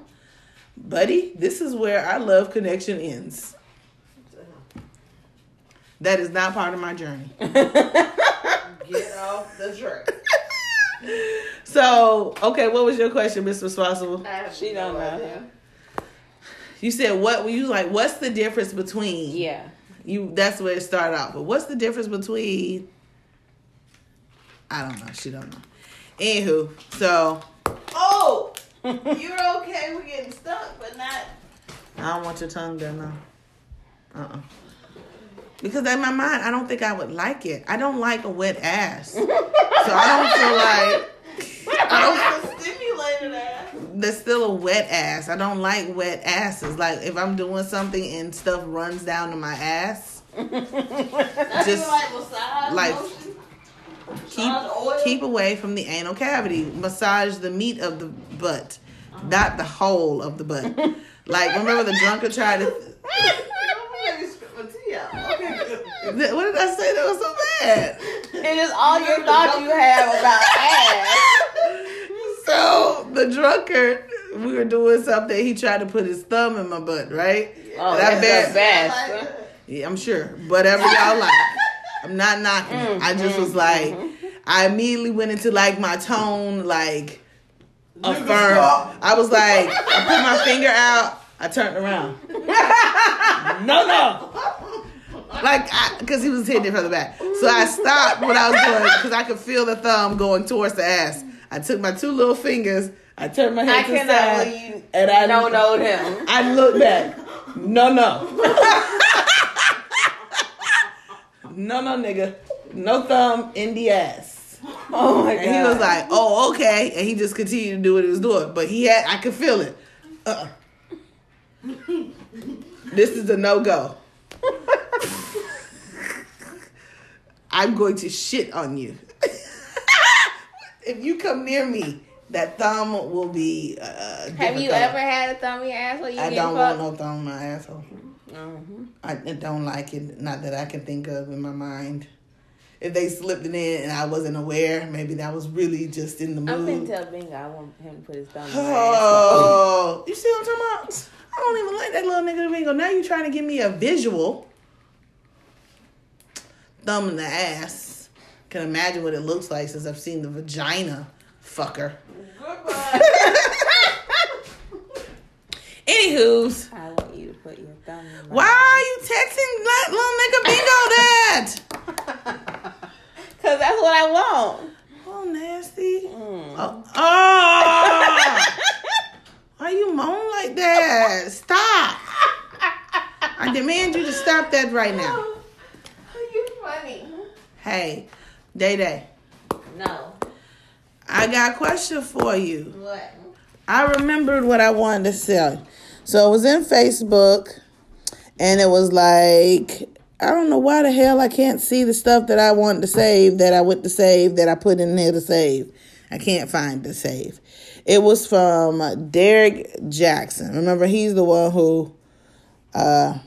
buddy, this is where our love connection ends. That is not part of my journey. Get off the track. So, okay, what was your question, Mr. Responsible? She no don't know idea. You said what were you like, what's the difference between Yeah. you that's where it started out, but what's the difference between I don't know, she don't know. Anywho, so Oh, you're okay with getting stuck, but not. I don't want your tongue there now. Uh uh Because in my mind, I don't think I would like it. I don't like a wet ass. so I don't feel like I don't stimulated ass. there's still a wet ass. I don't like wet asses. Like if I'm doing something and stuff runs down to my ass, Just like massage like-. Keep keep away from the anal cavity. Massage the meat of the butt, not the whole of the butt. Like remember the drunkard tried to. Let me spit my tea out. Okay, good. What did I say that was so bad? It is all your thoughts you have about ass. So the drunkard, we were doing something. He tried to put his thumb in my butt, right? Oh, I that's bet- the best. I like huh? that. Yeah, I'm sure. Whatever y'all like. I'm not knocking it. I just mm, was like, mm-hmm. I immediately went into like my tone, like affirm. I was like, I put my finger out. I turned around. no, no. Like, because he was hitting it from the back. So I stopped what I was doing because I could feel the thumb going towards the ass. I took my two little fingers. I turned my I head to the cannot side. believe And I don't know him. I looked back. No, no. no, no, nigga. No thumb in the ass. Oh my god. And he was like, oh, okay. And he just continued to do what he was doing. But he had, I could feel it. Uh-uh. this is a no go. I'm going to shit on you. if you come near me, that thumb will be. Uh, Have you difficult. ever had a thumb in your ass while you I don't want no thumb in my asshole. Mhm. I I don't like it. Not that I can think of in my mind. If they slipped it in and I wasn't aware, maybe that was really just in the mood. I'm finna mood. tell Bingo I want him to put his thumb in my ass. Oh, you see what I'm talking about? I don't even like that little nigga Bingo. Now you're trying to give me a visual. thumb in the ass. Can imagine what it looks like since I've seen the vagina fucker. Goodbye. Anywho's, I want you to put your thumb in why are you texting that little nigga bingo that? Because that's what I want. Oh, nasty. Mm. Oh, oh. why you moan like that? Stop. I demand you to stop that right now. Are you funny. Hey, Day Day, No. I got a question for you. What? I remembered what I wanted to say. So it was in Facebook, and it was like, I don't know why the hell I can't see the stuff that I wanted to save, that I went to save, that I put in there to save. I can't find the save. It was from Derrick Jaxn. Remember, he's the one who, uh,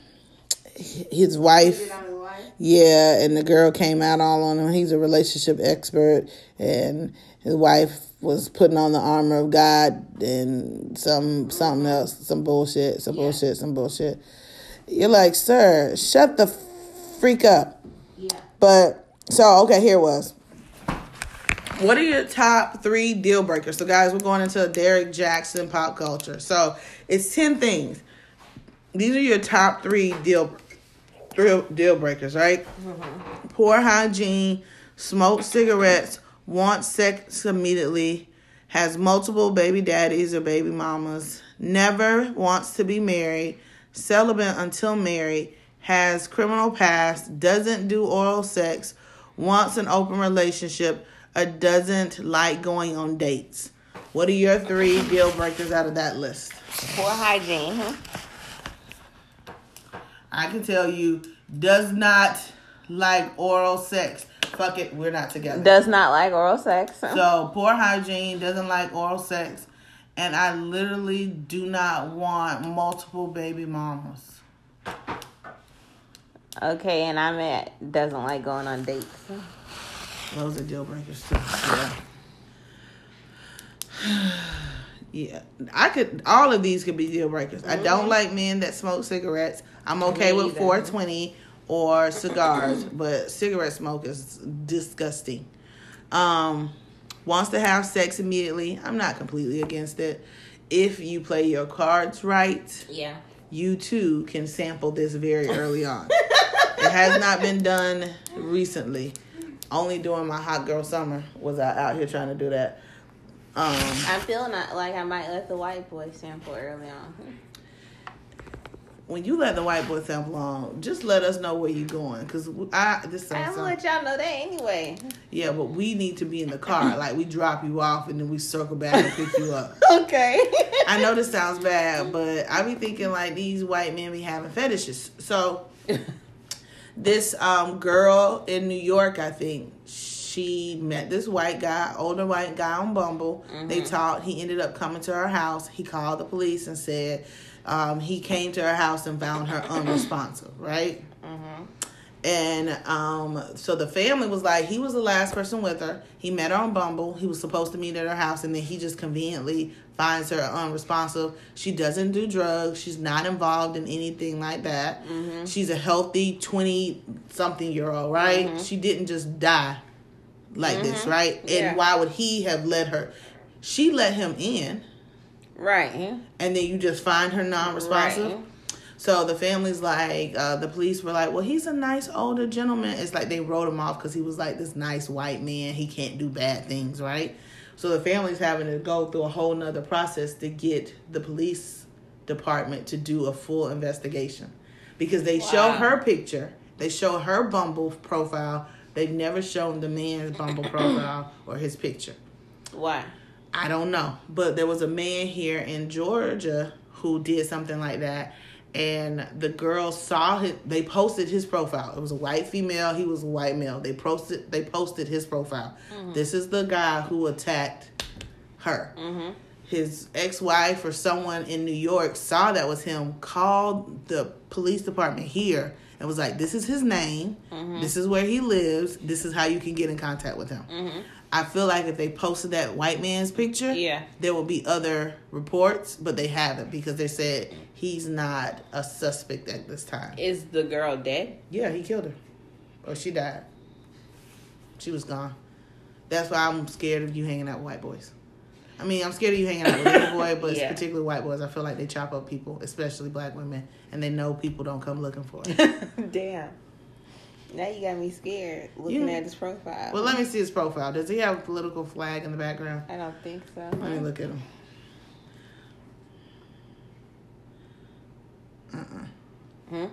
his wife. Yeah, and the girl came out all on him. He's a relationship expert, and his wife was putting on the armor of God and some something else, some bullshit, some bullshit, some bullshit. You're like, sir, shut the freak up. Yeah. But so okay, here it was. What are your top three deal breakers? So guys, we're going into Derrick Jaxn pop culture. So it's ten things. These are your top three deal deal, deal breakers, right? Mm-hmm. Poor hygiene, smoke cigarettes, wants sex immediately, has multiple baby daddies or baby mamas, never wants to be married, celibate until married, has criminal past, doesn't do oral sex, wants an open relationship, or doesn't like going on dates. What are your three deal breakers out of that list? Poor hygiene. I can tell you, does not like oral sex. Fuck it, we're not together. Does not like oral sex. So poor hygiene, doesn't like oral sex, and I literally do not want multiple baby mamas. Okay, and I'm at doesn't like going on dates. Those are deal breakers too. Yeah. Yeah, I could. All of these could be deal breakers. I don't mm-hmm. like men that smoke cigarettes. I'm okay Me with either. 420 or cigars, but cigarette smoke is disgusting. Um, wants to have sex immediately. I'm not completely against it. If you play your cards right, Yeah. you too can sample this very early on. it has not been done recently. Only during my hot girl summer was I out here trying to do that. Um, I'm feeling not like I might let the white boy sample early on. When you let the white boy sample on, just let us know where you're going, cause I this I'm gonna let y'all know that anyway. yeah, but we need to be in the car. Like we drop you off and then we circle back and pick you up. Okay. I know this sounds bad, but I be thinking like these white men be having fetishes. So this um girl in New York, I think she met this white guy, older white guy on Bumble. They talked. He ended up coming to her house. He called the police and said um, he came to her house and found her unresponsive. Right. And um, so the family was like, he was the last person with her. He met her on Bumble. He was supposed to meet at her house, and then he just conveniently finds her unresponsive. She doesn't do drugs. She's not involved in anything like that. She's a healthy 20 something year old, right? She didn't just die like this, right? And Yeah. why would he have let her? She let him in, right. And then you just find her non responsive. Right. So the family's like, uh, the police were like, well, he's a nice older gentleman. It's like they wrote him off because he was like this nice white man. He can't do bad things, right? So the family's having to go through a whole nother process to get the police department to do a full investigation because they show her picture, they show her Bumble profile. They've never shown the man's Bumble profile or his picture. Why? I don't know, but there was a man here in Georgia who did something like that, and the girl saw his. They posted his profile. It was a white female. He was a white male. They posted. They posted his profile. Mm-hmm. This is the guy who attacked her. Mm-hmm. His ex-wife or someone in New York saw that was him. Called the police department here and was like, "This is his name. Mm-hmm. This is where he lives. This is how you can get in contact with him." I feel like if they posted that white man's picture, Yeah. there will be other reports, but they haven't because they said he's not a suspect at this time. Is the girl dead? Yeah, he killed her. or she died. She was gone. That's why I'm scared of you hanging out with white boys. I mean, I'm scared of you hanging out with little boy, but Yeah. particularly white boys. I feel like they chop up people, especially black women, and they know people don't come looking for it. Damn. Now you got me scared looking You- at his profile. well, let me see his profile. Does he have a political flag in the background? I don't think so. Let me look at him. Uh-uh. Hmm?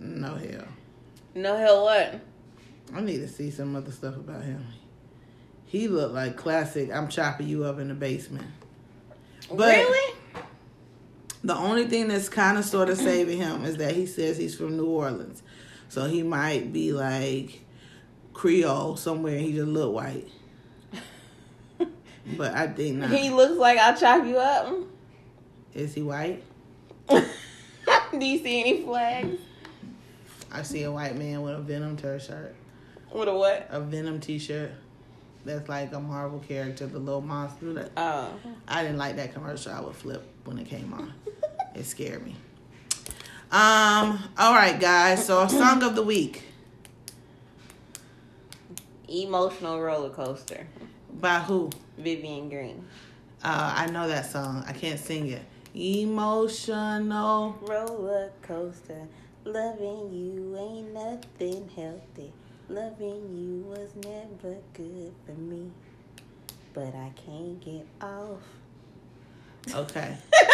No hell. No hell what? I need to see some other stuff about him. He looked like classic. I'm chopping you up in the basement. But- really? The only thing that's kind of sort of saving him is that he says he's from New Orleans, so he might be like Creole somewhere. and He just look white, but I think not. He looks like I'll chop you up. Is he white? Do you see any flags? I see a white man with a Venom t-shirt, With a what? a Venom t-shirt. That's like a Marvel character, the little monster. That Oh. I didn't like that commercial. I would flip when it came on. it scared me. Um. All right, guys. So, song of the week Emotional roller coaster. by who? Vivian Green. Uh, I know that song. I can't sing it. Emotional. Roller coaster. Loving you ain't nothing healthy. Loving you was never good for me. But I can't get off. Okay.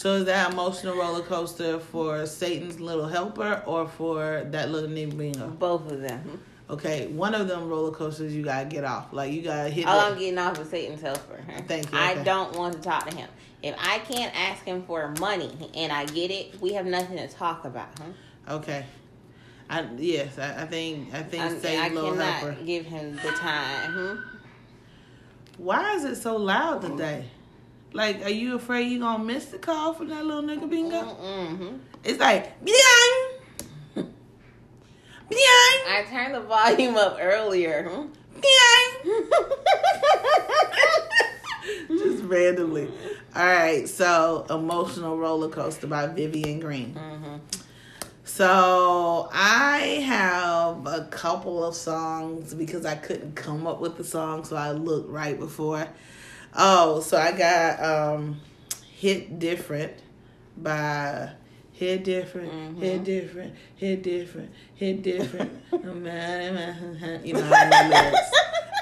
so is that emotional roller coaster for Satan's little helper or for that little nigga? Being both of them. Okay, one of them roller coasters you gotta get off. Like you gotta hit. All I'm getting off is Satan's helper. Thank you, I okay. don't want to talk to him. If I can't ask him for money and I get it, we have nothing to talk about. Huh? Okay. I yes, I, I think I think I, I Satan's little helper. give him the time. Hmm? Why is it so loud today? Like, are you afraid you gonna miss the call from that little nigga bingo? Mm-hmm. It's like, Biang! Biang! I turned the volume up earlier. Hmm? Just randomly. All right, so Emotional Roller Coaster by Vivian Green. hmm So I have a couple of songs because I couldn't come up with the song, so I looked right before. Oh, so I got um Hit Different by Hit Different, Hit Different, Hit Different, Hit Different. I'm mad, I'm mad. you know, I know the lyrics.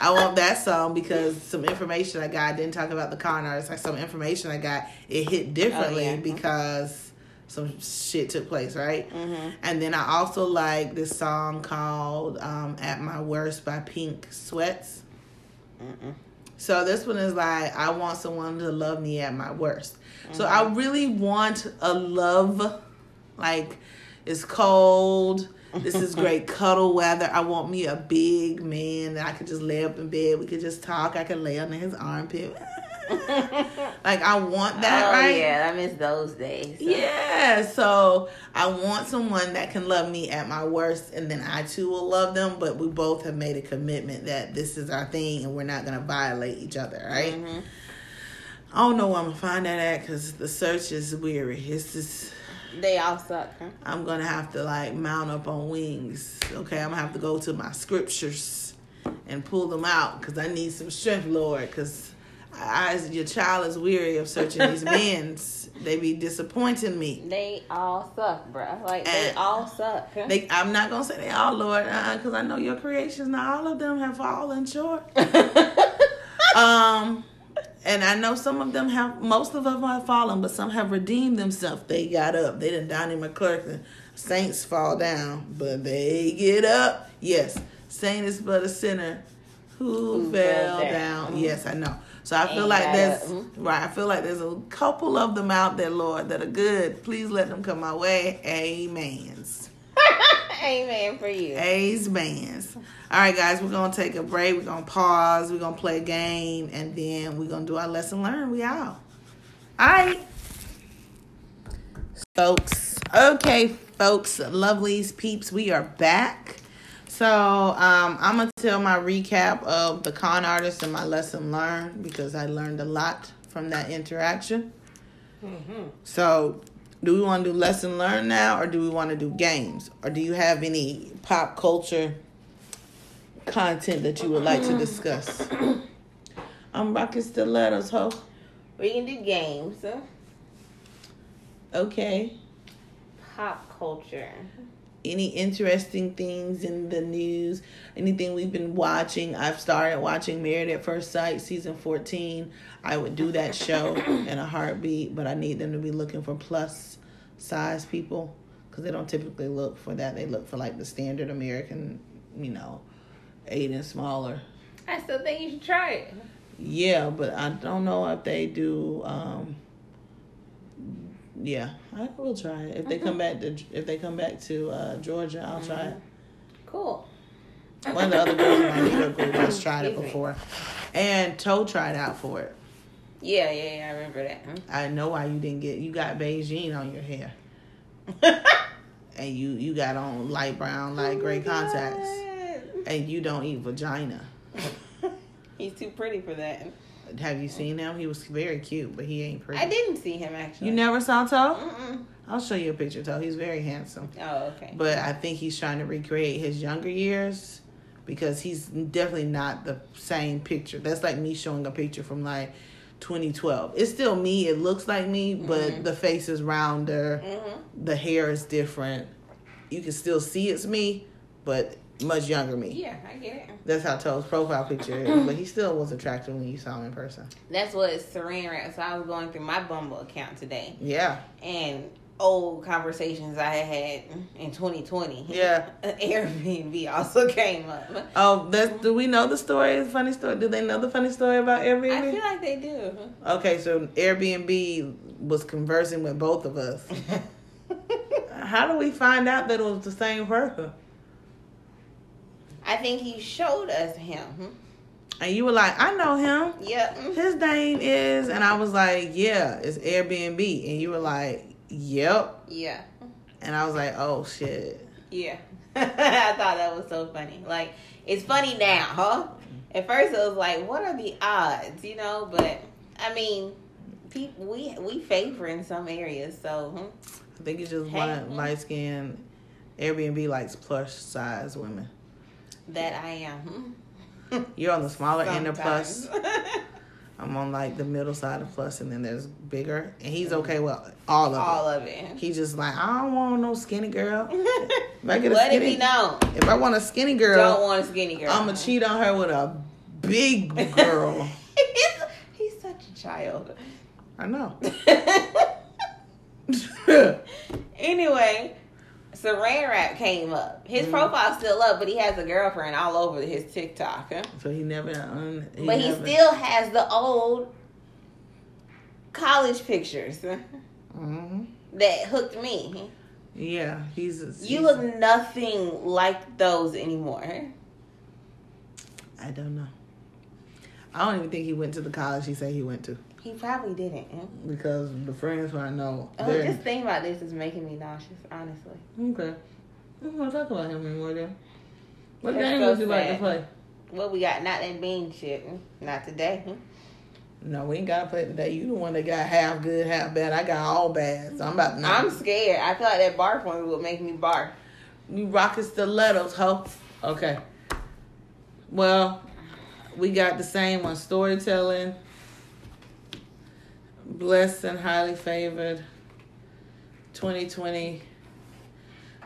I want that song because some information I got I didn't talk about the con artist. Like some information I got, it hit differently yeah. because some shit took place, right? hmm And then I also like this song called um, "At My Worst" by Pink Sweats. Mm-mm. So this one is like I want someone to love me at my worst. So I mm-hmm. really want a love, like it's cold. This is great cuddle weather. I want me a big man that I could just lay up in bed. We could just talk. I could lay under his armpit. Like I want that, oh right? yeah, I miss those days. Yeah, so I want someone that can love me at my worst, and then I too will love them. But we both have made a commitment that this is our thing, and we're not gonna violate each other, right? Mhm. I don't know where I'm gonna find that at because the search is weary. It's just They all suck. Huh? I'm gonna have to like mount up on wings. Okay, I'm gonna have to go to my scriptures and pull them out because I need some strength, Lord. Because I, your child is weary of searching these men's. They be disappointing me. They all suck, bruh. Like they all suck. They, I'm not gonna say they all, Lord, because I know your creations. Not all of them have fallen short. Um, and I know some of them have. Most of them have fallen, but some have redeemed themselves. They got up. They didn't Donnie McClurkin. Saints fall down, but they get up. Yes, saint is but a sinner who, Who fell fell down. down. Yes, I know. So I feel like there's. Mhm. right. I feel like there's a couple of them out there, Lord, that are good. Please let them come my way. Amens. Amen for you. Amens. All right, guys, we're gonna take a break. We're gonna pause. We're gonna play a game, and then we're gonna do our lesson learn. We out. All right, folks. Okay, folks, lovelies, peeps, we are back. So um, I'm gonna tell my recap of the con artist and my lesson learned because I learned a lot from that interaction. So do we want to do lesson learned now or do we want to do games? Or do you have any pop culture content that you would like to discuss? I'm rocking stilettos, ho. We can do games. Okay. Pop culture. Any interesting things in the news? Anything we've been watching? I've started watching Married at First Sight season 14. I would do that show in a heartbeat, but I need them to be looking for plus size people because they don't typically look for that. They look for like the standard American, you know, eight and smaller. I still think you should try it. Yeah, but I don't know if they do. Um, yeah, I will try it. If they come back to if they come back to uh, Georgia, I'll try it. Cool. One of the other girls in my group has tried it before, and Toe tried out for it. Yeah, yeah, yeah. I remember that. I know why you didn't get. You got Beijing on your hair, and you you got on light brown, light gray contacts, and you don't eat vagina. He's too pretty for that. Have you seen him? He was very cute, but he ain't pretty. I didn't see him actually. You never saw Toe? Mm-mm. I'll show you a picture, Toe. He's very handsome. Oh, okay. But I think he's trying to recreate his younger years because he's definitely not the same picture. That's like me showing a picture from like 2012. It's still me. It looks like me, but Mhm. the face is rounder. hmm The hair is different. You can still see it's me, but much younger me. Yeah, I get it. That's how Toe's profile picture is. But he still was attractive when you saw him in person. That's what Saran wrote. So I was going through my Bumble account today Yeah. and old conversations I had had in 2020. Yeah. Airbnb also came up. Oh, that's, do we know the story? Funny story? Do they know the funny story about Airbnb? I feel like they do. Okay, so Airbnb was conversing with both of us. How do we find out that it was the same person? I think he showed us him. And you were like, I know him. Yep. His name is, and I was like, yeah, it's Airbnb. And you were like, yep. Yeah. And I was like, oh shit. Yeah. I thought that was so funny. Like, it's funny now, huh? At first it was like, what are the odds, you know? But, I mean, people, we we favor in some areas, so hmm, I think it's just Hey. one light skinned Airbnb likes plush size women. That I am. You're on the smaller end of plus. I'm on like the middle side of plus, and then there's bigger. And he's mm-hmm. okay with all of it. All of it. He just like, I don't want no skinny girl. If I get a Let it skinny, be known. if I want a skinny girl, Don't want a skinny girl. I'm gonna cheat on her with a big girl. he's, he's such a child. I know. anyway, Saran Wrap came up. His Mm. profile's still up, but he has a girlfriend all over his TikTok. huh? so he never. Un, he but he still has the old college pictures Mhm. that hooked me. Yeah, he's. A, You he's- look nothing like those anymore. I don't know. I don't even think he went to the college he said he went to He probably didn't. because the friends who I know. Oh, just thinking about this is making me nauseous, honestly. okay. I don't want to talk about him anymore. Then. What That's game so would you like to play? What we got? Not that bean shit. Not today. No, we ain't gotta play today. You the one that got half good, half bad. I got all bad. So I'm about. to I'm scared. I feel like that barf one would make me barf. You rocking stilettos, ho. Okay. Well, we got the same one: storytelling, blessed and highly favored, 2020,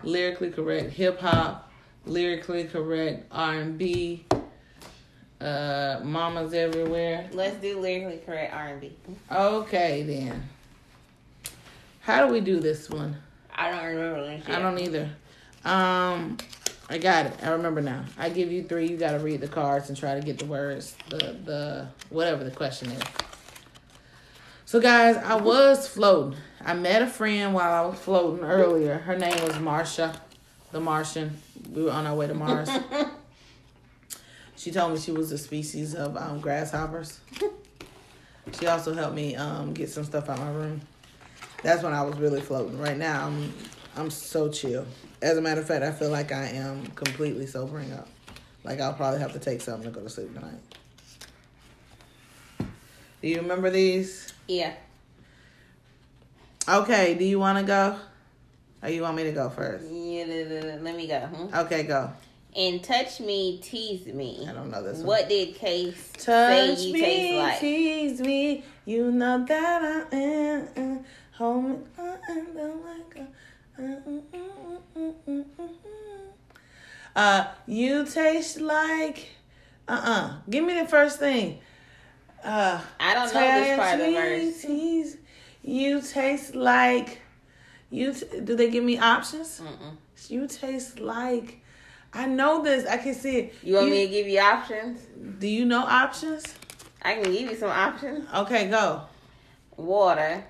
lyrically correct hip hop, lyrically correct R and B, uh, mamas everywhere. Let's do lyrically correct R&B. Okay, then. How do we do this one? I don't remember. I don't either. Um, I got it. I remember now. I give you three. You got to read the cards and try to get the words. The the whatever the question is. So guys, I was floating. I met a friend while I was floating earlier. Her name was Marsha, the Martian. We were on our way to Mars. she told me she was a species of um, grasshoppers. She also helped me um, get some stuff out of my room. That's when I was really floating. Right now, I'm I'm so chill. As a matter of fact, I feel like I am completely sobering up. Like I'll probably have to take something to go to sleep tonight. Do you remember these? Yeah. Okay, do you want to go? Or you want me to go first? Yeah, let me go. Hmm? Okay, go. And touch me, tease me. I don't know this one. What did Case Touch say you me, taste like? tease me. You know that I am. uh, Hold me. uh, uh, like a- uh, uh, uh, uh, uh, you taste like. Uh uh Give me the first thing. Uh, I don't know this part of the verse. tease. You taste like. You t- do they give me options? Mm-mm. You taste like. I know this. I can see it. You want me to give you options? Do you know options? I can give you some options. Okay, go. Water,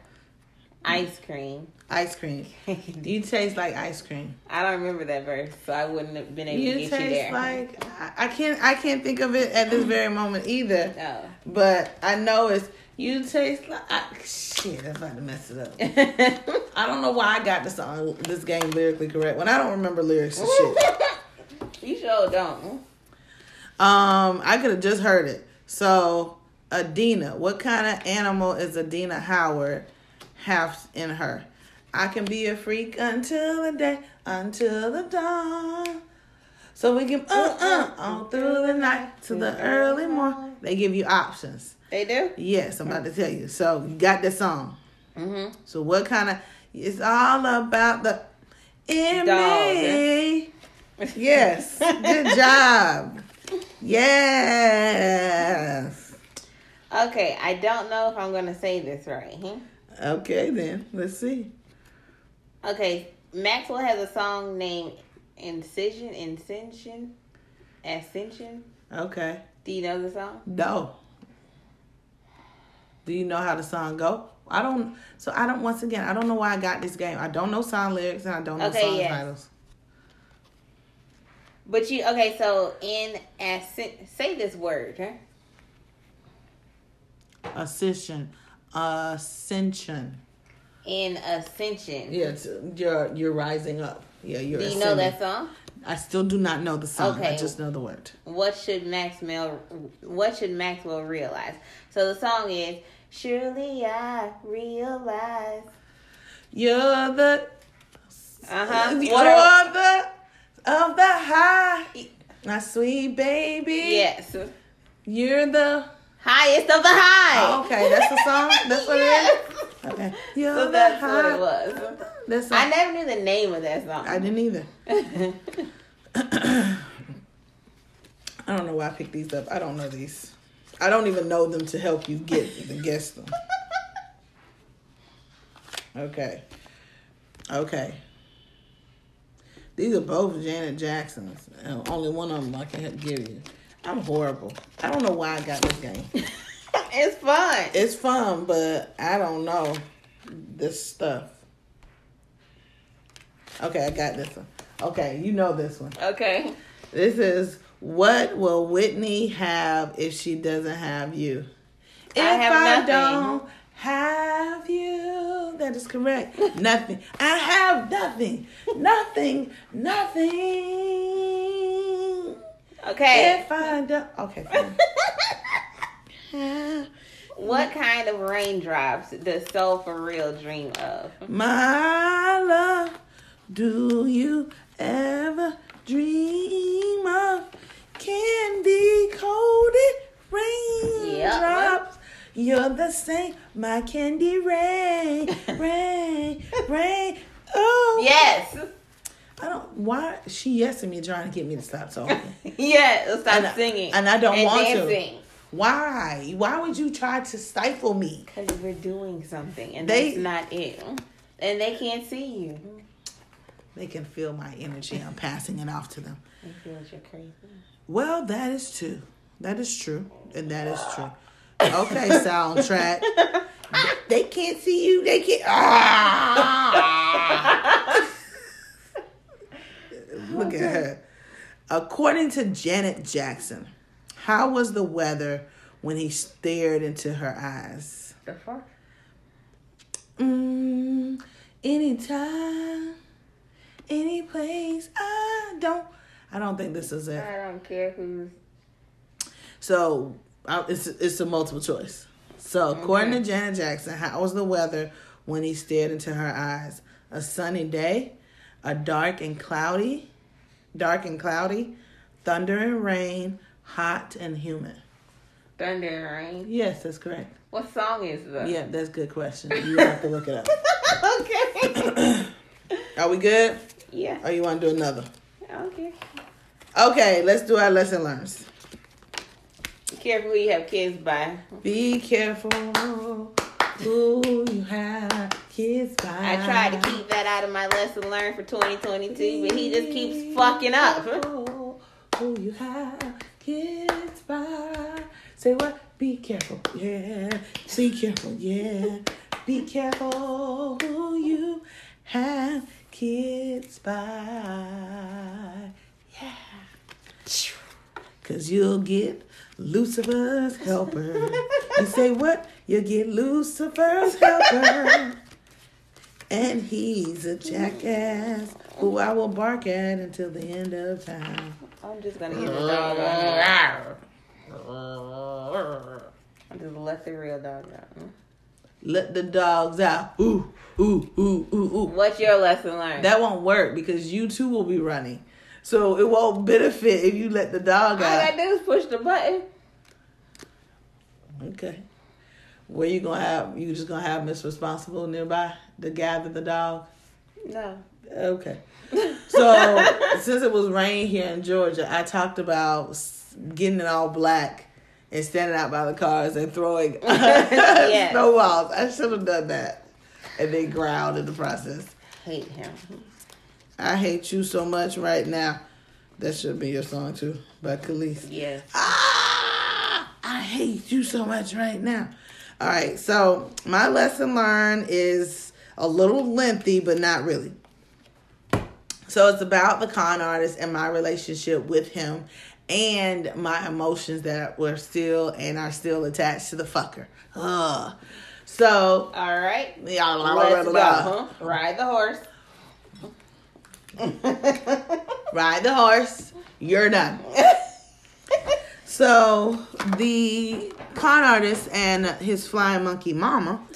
ice cream. Ice cream. You taste like ice cream. I don't remember that verse, so I wouldn't have been able You to get taste you there. like I- can't. I can't think of it at this very moment either. oh. But I know it's you taste like I, shit. I'm about to mess it up. I don't know why I got this song, this game lyrically correct when I don't remember lyrics and shit. you sure don't. Um, I could have just heard it. So, Adina, what kind of animal is Adina Howard have in her? I can be a freak until the day, until the dawn. So we can uh uh all through the night to the early morning. They give you options. They do? Yes, I'm about to tell you. So you got this song. Mm-hmm. So what kind of? It's all about the in me. Yes. Good job. Yes. Okay, I don't know if I'm going to say this right. Hmm? Okay then. Let's see. Okay, Maxwell has a song named Incision, Ascension, Ascension. Okay. Do you know the song? No. Do you know how the song go? I don't. So I don't. Once again, I don't know why I got this game. I don't know song lyrics and I don't know Okay, song yes. titles. But you okay? So in ascent, say this word. Huh? Ascension. Ascension. In ascension. Yeah, you're you're rising up. Yeah, you're. Do you know that song? I still do not know the song. Okay. I just know the word. What should Maxwell What should Maxwell realize? So the song is Surely I realize. You're the. Uh huh. You're What? the of the high. My sweet baby. Yes. You're the. Highest of the high. Oh, okay, that's the song. That's what it yes. is. Okay. You're So the that's what it was. That's I never knew the name of that song. I didn't either. I don't know why I picked these up. I don't know these. I don't even know them to help you get to guess them. Okay. Okay. These are both Janet Jacksons. Only one of them I can give you. I'm horrible. I don't know why I got this game. it's fun. It's fun, but I don't know this stuff. Okay, I got this one. Okay, you know this one. Okay. This is what will Whitney have if she doesn't have you? I if have I don't have you, that is correct. nothing. I have nothing. Nothing. Nothing. Okay. If I don't. Okay. fine. what kind of raindrops does Soul for Real dream of? My love, do you ever dream of candy coated raindrops? You're the same, my candy rain, rain, rain. Oh, Yes. I. Why she yesing me, trying to get me to stop talking? yes. Stop And I- singing. and I don't and want to. dancing. Why? Why would you try to stifle me? Because we're doing something, and They- that's not it. And they can't see you. They can feel my energy. I'm passing it off to them. They feel you're crazy. Well, that is true. That is true. And that is true. Okay, soundtrack. They can't see you. They can't. Ah! Look at her. According to Janet Jackson, how was the weather when he stared into her eyes? The fuck? Mm, anytime, any place. I don't. I don't think this is it. I don't care who's. So I- it's it's a multiple choice. So according to Janet Jackson, how was the weather when he stared into her eyes. A sunny day, a dark and cloudy, dark and cloudy, thunder and rain, hot and humid. Thunder and rain. Yes, that's correct. What song is that? Yeah, that's a good question. You have to look it up. okay. Are we good? yeah. Or you want to do another? Okay. Okay, let's do our lesson learns. Careful you have kids by. Be careful who you have kids by. I tried to keep that out of my lesson learned for 2022, but he just keeps fucking up. Who you have kids by. Say what? Be careful. Yeah. Be careful. Yeah. Be careful who you have kids by. Yeah. Cause you'll get Lucifer's helper. you say what? You'll get Lucifer's helper. And he's a jackass who I will bark at until the end of time. I'm just gonna get the dog out. I'm just let the real dog out. Let the dogs out. Ooh, ooh, ooh, ooh, ooh. What's your lesson learned? That won't work because you too will be running. So it won't benefit if you let the dog out. All I gotta do is push the button. Okay. Where you gonna have you just gonna have Miss Responsible nearby to gather the dog? No. Okay. So since it was rain here in Georgia, I talked about getting it all black and standing out by the cars and throwing Yes. snowballs. I should have done that, and they growled in the process. Hate him. I hate you so much right now. That should be your song too, by Kelis. Yes. Ah, I hate you so much right now. All right, so my lesson learned is a little lengthy, but not really. So it's about the con artist and my relationship with him and my emotions that were still and are still attached to the fucker. Ugh. So, All right. yeah, Let's go. Huh? Ride the horse. ride the horse. You're done. So the con artist and his flying monkey mama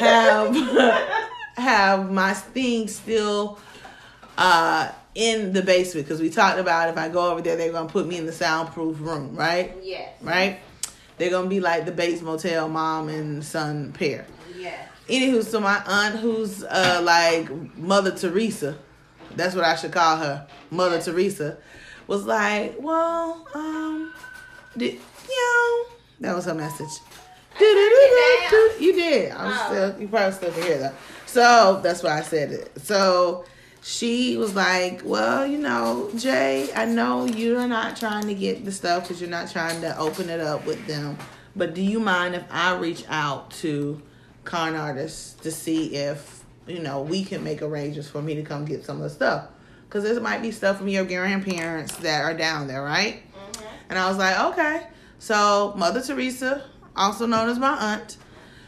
have have my thing still uh in the basement because we talked about if I go over there they're gonna put me in the soundproof room, right? Yes. Right? They're gonna be like the Bates Motel mom and son pair. Yes. Anywho, so my aunt, who's uh like Mother Teresa, that's what I should call her, Mother Teresa, was like, well, um, did you know that was her message. You did. I'm Oh. still. You probably still can hear that. So that's why I said it. So she was like, "Well, you know, Jay, I know you're not trying to get the stuff because you're not trying to open it up with them. But do you mind if I reach out to con artists to see if you know we can make arrangements for me to come get some of the stuff? Because there might be stuff from your grandparents that are down there, right?" And I was like, okay. So Mother Teresa, also known as my aunt,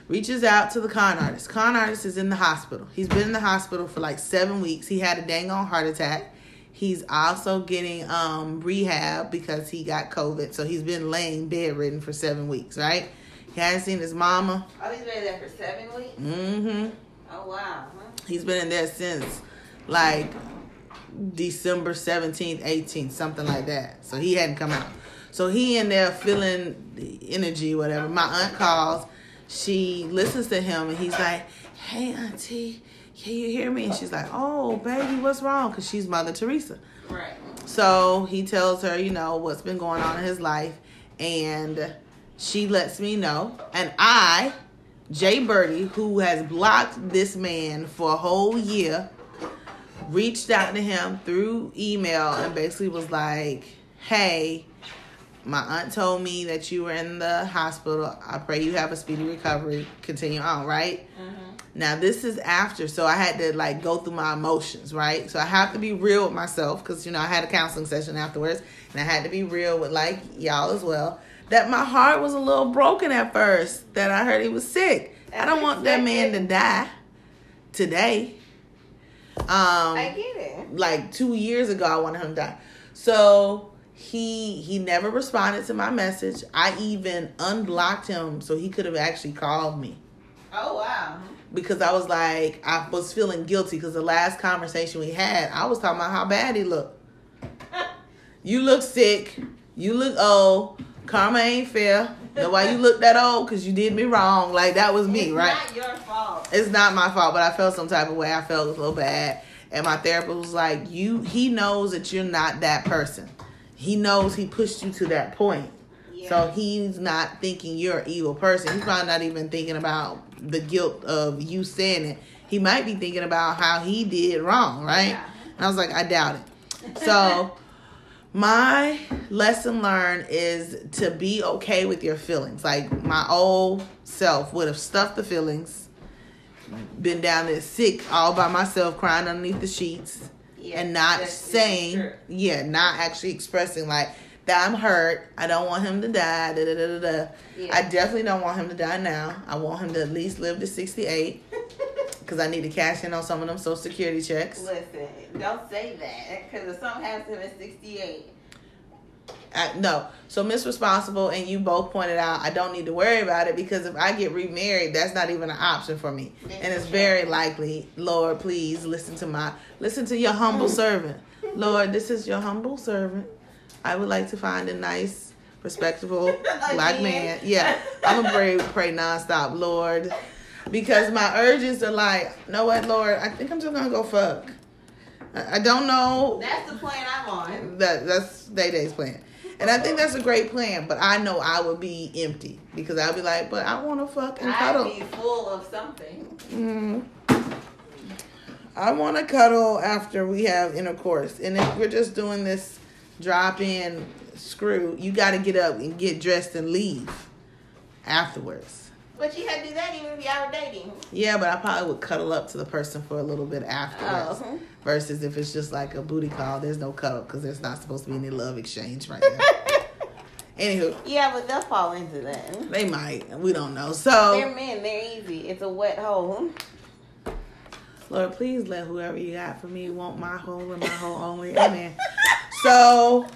reaches out to the con artist. Con artist is in the hospital. He's been in the hospital for like seven weeks. He had a dang on heart attack. He's also getting um, rehab because he got COVID. So he's been laying bedridden for seven weeks, right? He hasn't seen his mama. Oh, he's been there for seven weeks. Mm-hmm. Oh wow. Huh? He's been in there since like December 17th, 18th, something like that. So he hadn't come out. So he in there feeling the energy, whatever. My aunt calls. She listens to him and he's like, Hey, Auntie, can you hear me? And she's like, Oh, baby, what's wrong? Because she's Mother Teresa. Right. So he tells her, you know, what's been going on in his life. And she lets me know. And I, Jay Birdie, who has blocked this man for a whole year, reached out to him through email and basically was like, hey, my aunt told me that you were in the hospital. I pray you have a speedy recovery. Continue on, right? Now this is after, so I had to like go through my emotions, right? So I have to be real with myself because you know I had a counseling session afterwards, and I had to be real with like y'all as well. That my heart was a little broken at first. That I heard he was sick. I don't want that man to die today. Um, I get it. like two years ago, I wanted him to die. So he he never responded to my message. I even unblocked him so he could have actually called me. Oh wow. because I was like, I was feeling guilty because the last conversation we had, I was talking about how bad he looked. You look sick. You look old. Karma ain't fair. That's why you look that old because you did me wrong. Like that was me, it's right? not your fault. It's not my fault, but I felt some type of way. I felt a little bad. And my therapist was like, You he knows that you're not that person. He knows he pushed you to that point. So he's not thinking you're an evil person. He's probably not even thinking about the guilt of you saying it. He might be thinking about how he did wrong, right? Yeah. And I was like, I doubt it. So my lesson learned is to be okay with your feelings. Like my old self would have stuffed the feelings, been down there sick all by myself, crying underneath the sheets, Yeah, and not saying, yeah, not actually expressing like that I'm hurt. I don't want him to die. Da, da, da, da, da. Yeah. I definitely don't want him to die now. I want him to at least live to 68 because I need to cash in on some of them Social Security checks. Listen, don't say that because if something happens to him at 68, I, no. So Miss Responsible and you both pointed out I don't need to worry about it because if I get remarried, that's not even an option for me. And it's very likely, Lord, please listen to my listen to your humble servant. Lord, this is your humble servant. I would like to find a nice, respectable black man. Yeah. I'm gonna pray pray nonstop, Lord. Because my urges are like, you know what, Lord, I think I'm just gonna go fuck. I I don't know that's the plan I'm on. that that's Day Day's plan. And I think that's a great plan, but I know I would be empty because I'd be like, but I want to fuck and I'd cuddle. be full of something. Mm. I want to cuddle after we have intercourse. And if we're just doing this drop in screw, you got to get up and get dressed and leave afterwards. But you had to do that even if y'all were dating. Yeah, but I probably would cuddle up to the person for a little bit afterwards. Oh. Versus if it's just like a booty call, there's no cuddle because there's not supposed to be any love exchange right now. Anywho, Yeah, but they'll fall into that. they might. We don't know. So, They're men. They're easy. It's a wet hole. Lord, please let whoever you got for me want my hole and my hole only. Amen. So,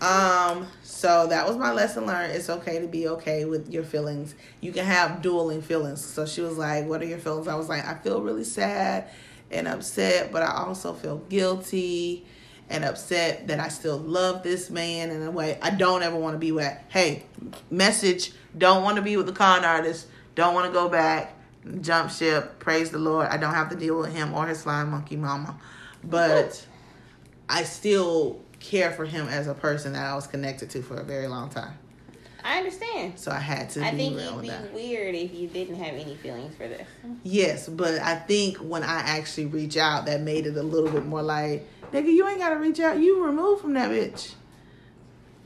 um, so that was my lesson learned. It's okay to be okay with your feelings. You can have dueling feelings. So she was like, "What are your feelings?" I was like, "I feel really sad and upset, but I also feel guilty and upset that I still love this man in a way I don't ever want to be with." Hey, message: Don't want to be with the con artist. Don't want to go back. Jump ship. Praise the Lord. I don't have to deal with him or his slime monkey mama, but I still care for him as a person that I was connected to for a very long time. I understand. So I had to I think you'd be that. weird if you didn't have any feelings for this. Yes, but I think when I actually reach out, that made it a little bit more like, nigga, you ain't gotta reach out. You removed from that bitch.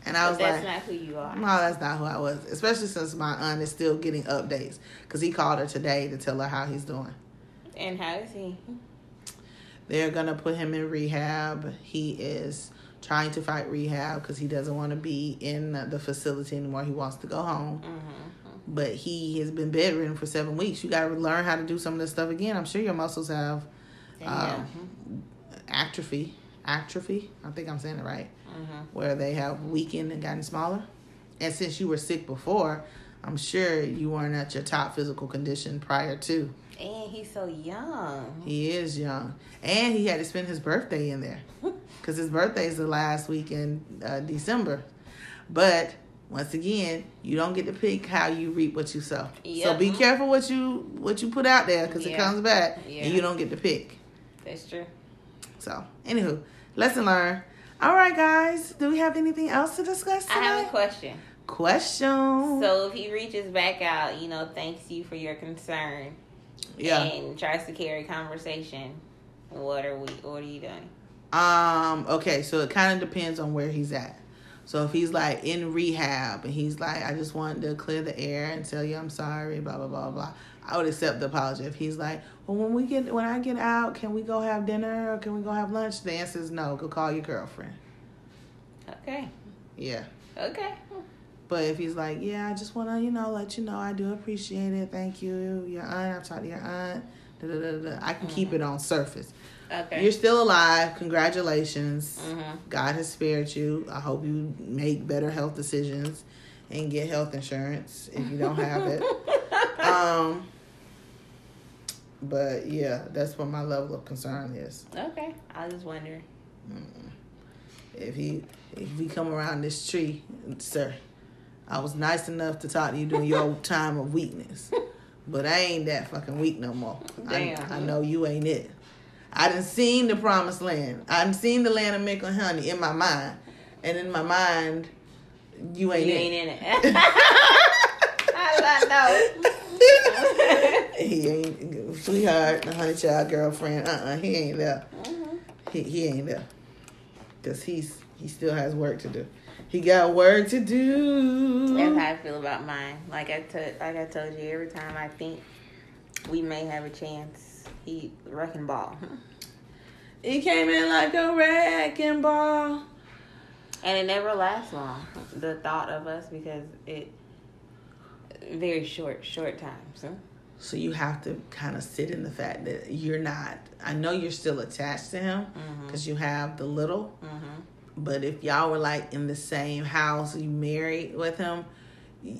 And I But was that's like, "That's not who you are. no, that's not who I was. Especially since my aunt is still getting updates because he called her today to tell her how he's doing. And how is he? They're gonna put him in rehab. He is trying to fight rehab because he doesn't want to be in the facility anymore. He wants to go home. Mm-hmm. But he has been bedridden for seven weeks. You got to learn how to do some of this stuff again. I'm sure your muscles have Yeah. um, atrophy. Atrophy. I think I'm saying it right. Mm-hmm. Where they have weakened and gotten smaller. And since you were sick before, I'm sure you weren't at your top physical condition prior to. And he's so young. He is young, and he had to spend his birthday in there because his birthday is the last week in uh, December. But once again, you don't get to pick how you reap what you sow. So be careful what you what you put out there because it comes back, Yeah. and you don't get to pick. That's true. So, anywho, lesson learned. All right, guys, do we have anything else to discuss I today? have a question. Question. So if he reaches back out, you know, thanks you for your concern, yeah. and tries to carry conversation, what are we? What are you doing? Um, okay, so it kind of depends on where he's at. So if he's like in rehab and he's like, I just wanted to clear the air and tell you I'm sorry, blah blah blah blah, I would accept the apology. If he's like, Well when we get when I get out, can we go have dinner or can we go have lunch? The answer is no, go call your girlfriend. Okay. Yeah. Okay. But if he's like, Yeah, I just wanna, you know, let you know I do appreciate it. Thank you. Your aunt, I've talked to your aunt. Da, da, da, da. I can keep it on surface. Okay. You're still alive. Congratulations. mm-hmm. God has spared you. I hope you make better health decisions and get health insurance if you don't have it. um, But yeah, that's what my level of concern is. Okay, I was just wondering. If he if he come around this tree, sir, I was nice enough to talk to you during your time of weakness. But I ain't that fucking weak no more. I, Damn. I know you ain't it. I done seen the promised land. I done seen the land of milk and honey in my mind. And in my mind, you ain't You it. ain't in it. I know? he ain't sweetheart, the honey child girlfriend. Uh uh he ain't there. He he ain't there. Cause he's he still has work to do. He got work to do. That's how I feel about mine. Like I told, like I told you, every time I think we may have a chance, he wrecking ball, He came in like a wrecking ball. and it never lasts long. The thought of us because it very short, short times. Huh? So you have to kind of sit in the fact that you're not. I know you're still attached to him because you have the little. Mm-hmm. But if y'all were like in the same house, you married with him, y-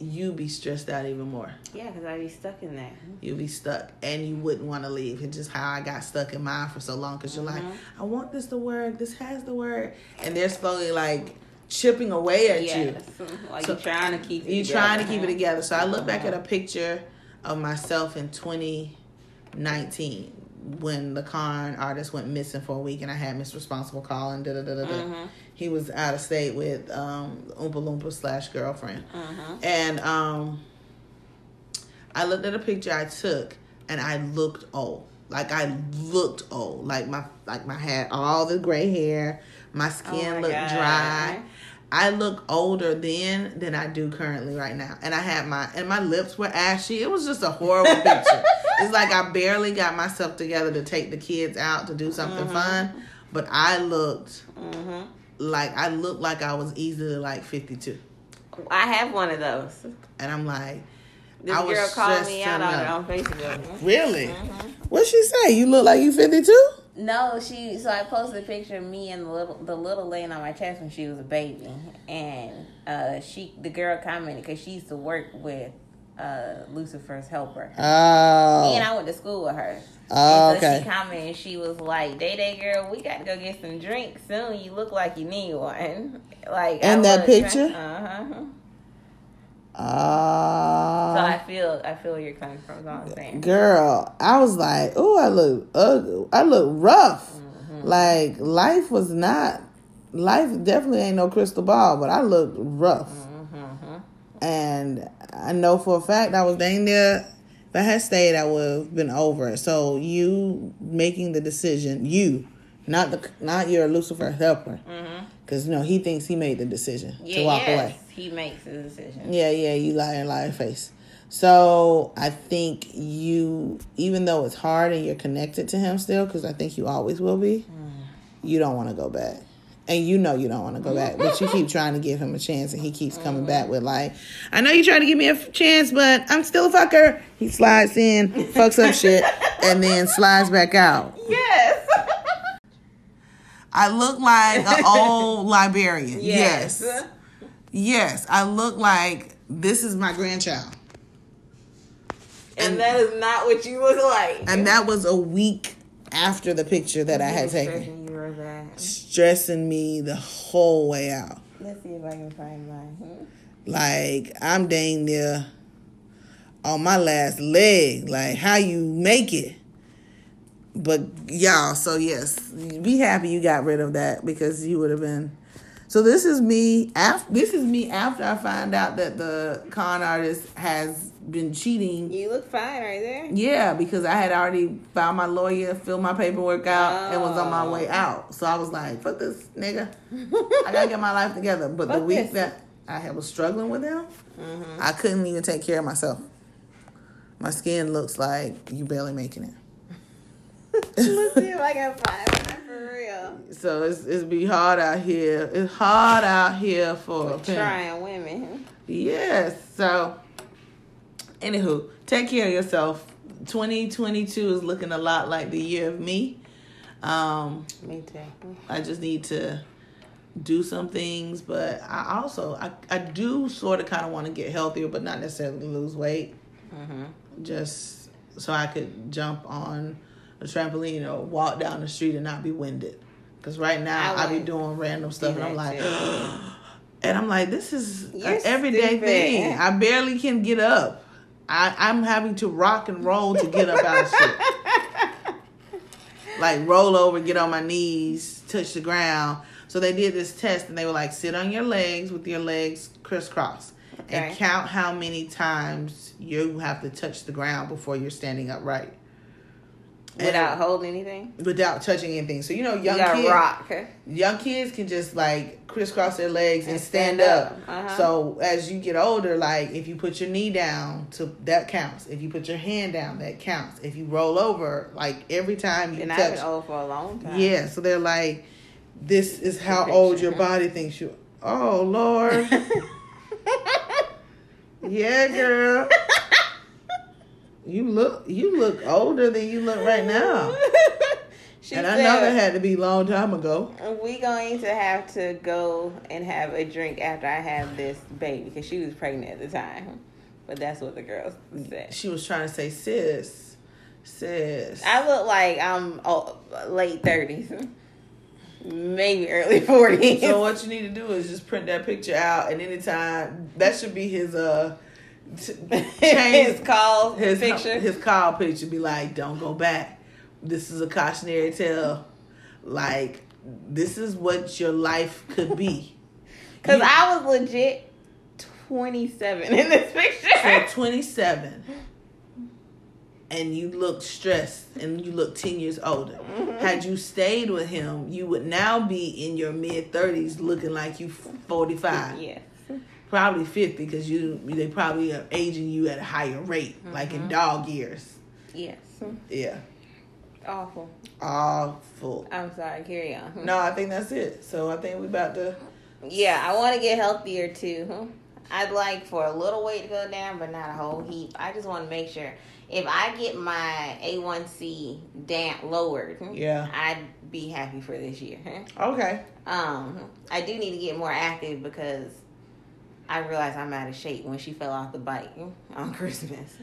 you be stressed out even more. Yeah, because I'd be stuck in there. You'd be stuck and you wouldn't want to leave. It's just how I got stuck in mine for so long because you're like, mm-hmm. I want this to work. This has to work. And they're slowly like chipping away at you. Yes, like So- you're trying to keep. it You together, trying to keep it together. So I look back at mm-hmm. a picture of myself in 2019 when the con artist went missing for a week and I had Miss Responsible calling. Da da da da da. Mhm. He was out of state with um, Oompa Loompa slash girlfriend, Mhm. and um, I looked at a picture I took and I looked old. Like I looked old. Like my like my had all the gray hair. My skin Oh my looked God. dry. I look older then than I do currently right now. And I had my and my lips were ashy. It was just a horrible picture. It's like I barely got myself together to take the kids out to do something Mm-hmm. fun. But I looked Mhm. like I looked like I was easily like fifty two. I have one of those. And I'm like, This I girl called me out on it on Facebook. Really? Mhm. What'd she say? You look like you fifty two? No, she. So I posted a picture of me and the little, the little laying on my chest when she was a baby, and uh, she, the girl commented because she used to work with uh, Lucifer's helper, Oh. Me and I went to school with her. oh and so okay. she commented, she was like, "Day Day girl, we got to go get some drinks soon. You look like you need one." Like In that picture? Uh huh. So Ah. I feel, I feel where you're coming from. All I'm saying. girl, I was like, oh, I look ugly. I look rough. Mm-hmm. Like life was not. Life definitely ain't no crystal ball, but I looked rough. Mm-hmm. And I know for a fact I was dang near. If I had stayed, I would have been over it. So you making the decision, you, not the not your Lucifer helper, Mm-hmm. because you know he thinks he made the decision Yeah, to walk yes, away. he makes the decision. Yeah, yeah, you lie liar, liar face. So I think you, even though it's hard and you're connected to him still, because I think you always will be, you don't want to go back. And you know you don't want to go back, but you keep trying to give him a chance, and he keeps coming back with like, "I know you trying to give me a chance, but I'm still a fucker." He slides in, fucks up shit, and then slides back out. Yes. I look like an old librarian. Yes. yes, I look like this is my grandchild. And, And- that is not what you look like. And that was a week after the picture that I had taken. Stressing you were bad. Stressing me the whole way out. Let's see if I can find mine. Like, I'm dang near on my last leg. Like, how you make it. But, y'all, so yes, be happy you got rid of that because you would have been. So this is me after this is me after I find out that the con artist has been cheating You look fine right there. Yeah, because I had already found my lawyer, filled my paperwork out, and was on my Oh. way out. So I was like, "Fuck this nigga! I gotta get my life together." But the week this. Mm-hmm. that I had was struggling with him, I couldn't even take care of myself. My skin looks like you barely making it. Let's see if I can find mine for real. So it's it's be hard out here. It's hard out here for. Trying women. Yes. So, anywho, take care of yourself. 2022 is looking a lot like the year of me. Um, Me too. I just need to do some things, but I also I, I do sort of kind of want to get healthier, but not necessarily lose weight. Mm-hmm. Just so I could jump on a trampoline or walk down the street and not be winded. Because right now I I, be doing random stuff and I'm like, and I'm like, this is You're an everyday stupid. thing. I barely can get up. I, I'm having to rock and roll to get up out of shit. Like roll over, get on my knees, touch the ground. So they did this test and they were like, sit on your legs with your legs crisscross Okay. and count how many times you have to touch the ground before you're standing upright. And- Without holding anything. without touching anything. So you know, young you kids, rock. young kids can just like crisscross their legs and, And stand, stand up. up. Uh-huh. So as you get older, like if you put your knee down, to that counts. If you put your hand down, that counts. If you roll over, like every time you And I've been touch, old for a long time. yeah. So they're like, this is how Picture. old your body thinks you. Oh Lord, yeah, girl. You look you look older than you look right now. she and said, I know that had to be a long time ago. we going to have to go and have a drink after I have this baby because she was pregnant at the time. But that's what the girls said. She was trying to say, sis, sis. I look like I'm oh, late thirties, maybe early forties. so what you need to do is just print that picture out, and anytime that should be his uh, his call his picture. his call picture. Be like, don't go back. This is a cautionary tale. Like this is what your life could be. Because You- I was legit twenty seven in this picture. So picture. 27, and you look stressed, and you look 10 years older. Mm-hmm. Had you stayed with him, you would now be in your mid 30s, looking like you 45, yes. Probably 50, because you they probably are aging you at a higher rate, like in dog years. Yes. Yeah, Awful. awful. I'm sorry. Carry on. No, I think that's it. So I think we about to. Yeah, I want to get healthier too. I'd like for a little weight to go down, but not a whole heap. I just want to make sure if I get my A1C down lowered, Yeah. I'd be happy for this year. Okay. Um, I do need to get more active because I realized I'm out of shape when she fell off the bike on Christmas.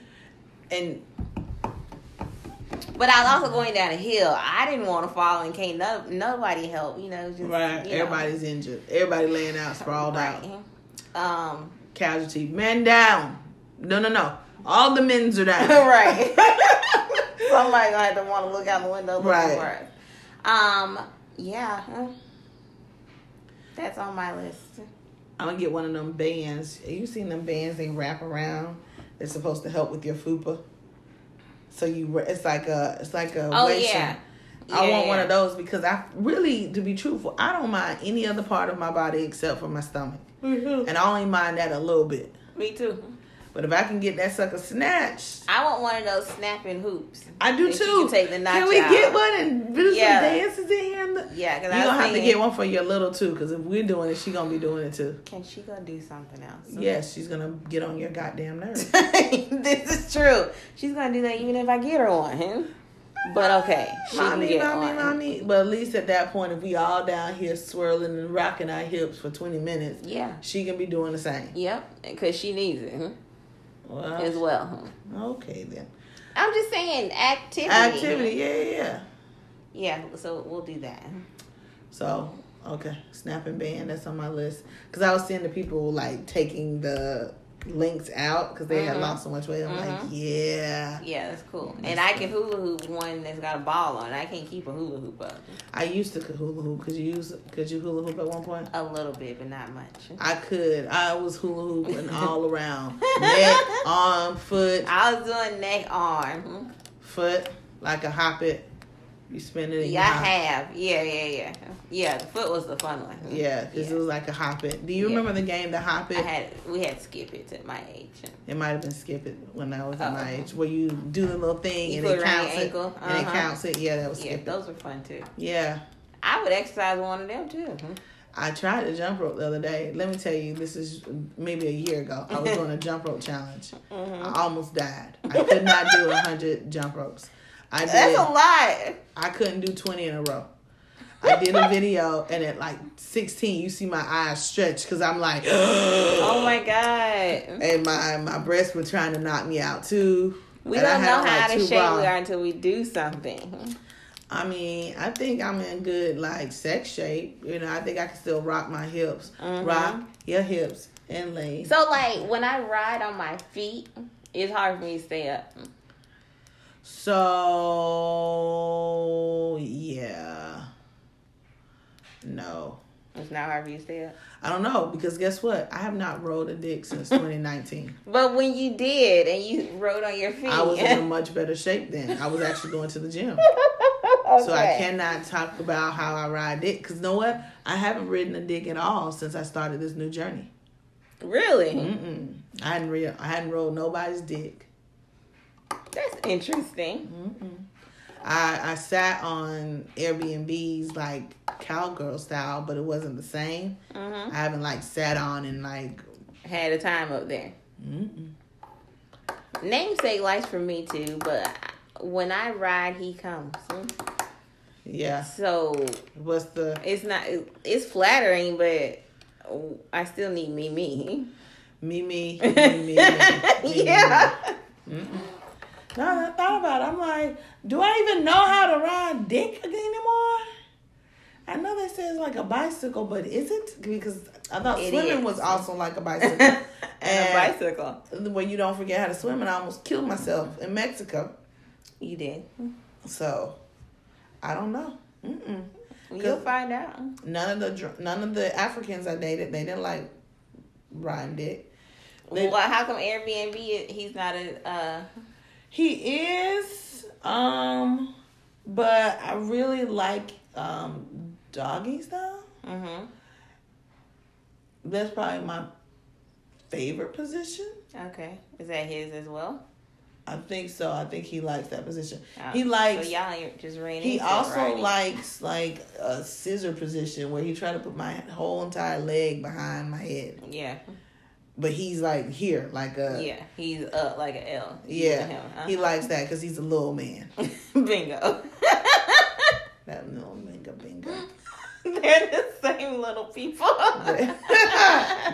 And But I was also going down a hill. I didn't want to fall and can't no, nobody help. You know, just right, you know. everybody's injured. Everybody laying out, sprawled out. Um, Casualty. Men down. No, no, no. All the men's are down. right. Somebody gonna have to want to look out the window looking Right. for us. Um, yeah. That's on my list. I'm gonna get one of them bands. You seen them bands they wrap around? They're supposed to help with your fupa. So you, it's like a, it's like a. Oh waist yeah. I Yeah, want one of those because I really, to be truthful, I don't mind any other part of my body except for my stomach, mm-hmm. and I only mind that a little bit. Me too. But if I can get that sucker snatched, I want one of those snapping hoops. I do too. can take the can we out. get one and do Yeah. some dances in here? Yeah, because you gonna have to get one for your little too, because if we're doing it, she gonna be doing it too. Can she go do something else? Yes, she's gonna get on your goddamn nerves. this is true. She's gonna do that even if I get her one. But okay, she can mommy, get mommy, one. mommy. But at least at that point, if we all down here swirling and rocking our hips for twenty minutes, Yeah. she can be doing the same. Yep, because she needs it huh? Well, as well. Okay then. I'm just saying activity. Activity, yeah, yeah, yeah. Yeah, so we'll do that. So, okay, snapping band, that's on my list. Because I was seeing the people like taking the links out because they had Mhm. lost so much weight. I'm like, Mhm. yeah. Yeah, that's cool. That's and I cool. can hula hoop one that's got a ball on. I can't keep a hula hoop up. I used to could hula hoop. Could you use? Could you hula hoop at one point? A little bit, but not much. I could. I was hula hooping all around, neck, arm, foot, I was doing neck arm. foot, like a hop it. You spin it. Yeah, I have. Yeah, yeah, yeah. Yeah, the foot was the fun one. Yeah, because Yeah. it was like a hop it. Do you Yeah. remember the game, the hop I it? had we had skip it at my age. It might have been skip it when I was at my Oh. age, where you do the little thing You and it counts it, ankle. and it Uh-huh. counts it. Yeah, that was Yeah, it. those were fun too. Yeah, I would exercise one of them too. I tried the jump rope the other day. Let me tell you, this is maybe a year ago. I was doing a jump rope challenge. Mhm. I almost died. I could not do a hundred jump ropes. I did. That's a lot. I couldn't do twenty in a row. I did a video, and at like sixteen, you see my eyes stretch because I'm like, Oh my god. and my my breasts were trying to knock me out too. We And don't know on, how out of shape we are until we do something. I mean, I think I'm in good like sex shape. You know, I think I can still rock my hips, Mhm. rock your hips and legs. So like when I ride on my feet, it's hard for me to stay up. So yeah, no, It's not for you stay up. I don't know because guess what? I have not rode a dick since 2019. But when you did and you rode on your feet, I was in a much better shape then. I was actually going to the gym. So I cannot talk about how I ride dick. Cause you know what? I haven't ridden a dick at all since I started this new journey. Really? Mm-mm. I hadn't re- I hadn't rode nobody's dick. That's interesting. Mm-mm. I I sat on Airbnbs like cowgirl style, but it wasn't the same. hmm I haven't like sat on and like. Had a time up there. Mm-mm. Namesake likes for me too, but when I ride, he comes. Yeah. So What's the it's not. It's flattering, but I still need me me. me me me me? me, yeah. me. No, I thought about it. I'm like, do I even know how to ride dick anymore? I know they say it's like a bicycle, but is it? Because I thought It swimming is. was also like a bicycle. and a And- bicycle. when you don't forget how to swim, and I almost killed myself in Mexico. You did. So, I don't know. Mm-mm. You'll find out. None of the none of the Africans I dated, they didn't like riding dick. They- well, how come Airbnb? He's not a. Uh, He is, um, but I really like um doggy style. mm-hmm. That's probably my favorite position. Okay. Is that his as well? I think so. I think he likes that position. Oh, He likes. So y'all just ran He also likes like a scissor position where he tried to put my whole entire leg behind my head, Yeah. But he's like here, like a Yeah. He's up like an L. yeah. He Uh-huh. likes that because he's a little man. Bingo. That little bingo bingo. They're the same little people.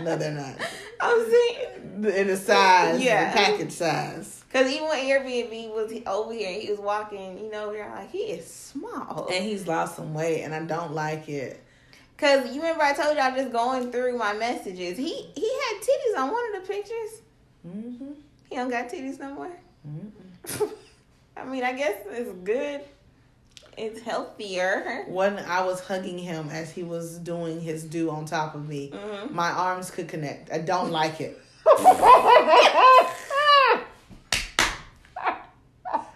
no, they're not. I'm saying. In the size, Yeah. the package size. Cause even when Airbnb was over here, he was walking, you know, we're like, he is small. And he's lost some weight, and I don't like it. Cause you remember I told y'all just going through my messages. He he had titties on one of the pictures. Mm-hmm. He don't got titties no more. I mean, I guess it's good. It's healthier. When I was hugging him as he was doing his do on top of me, Mhm. my arms could connect. I don't like it.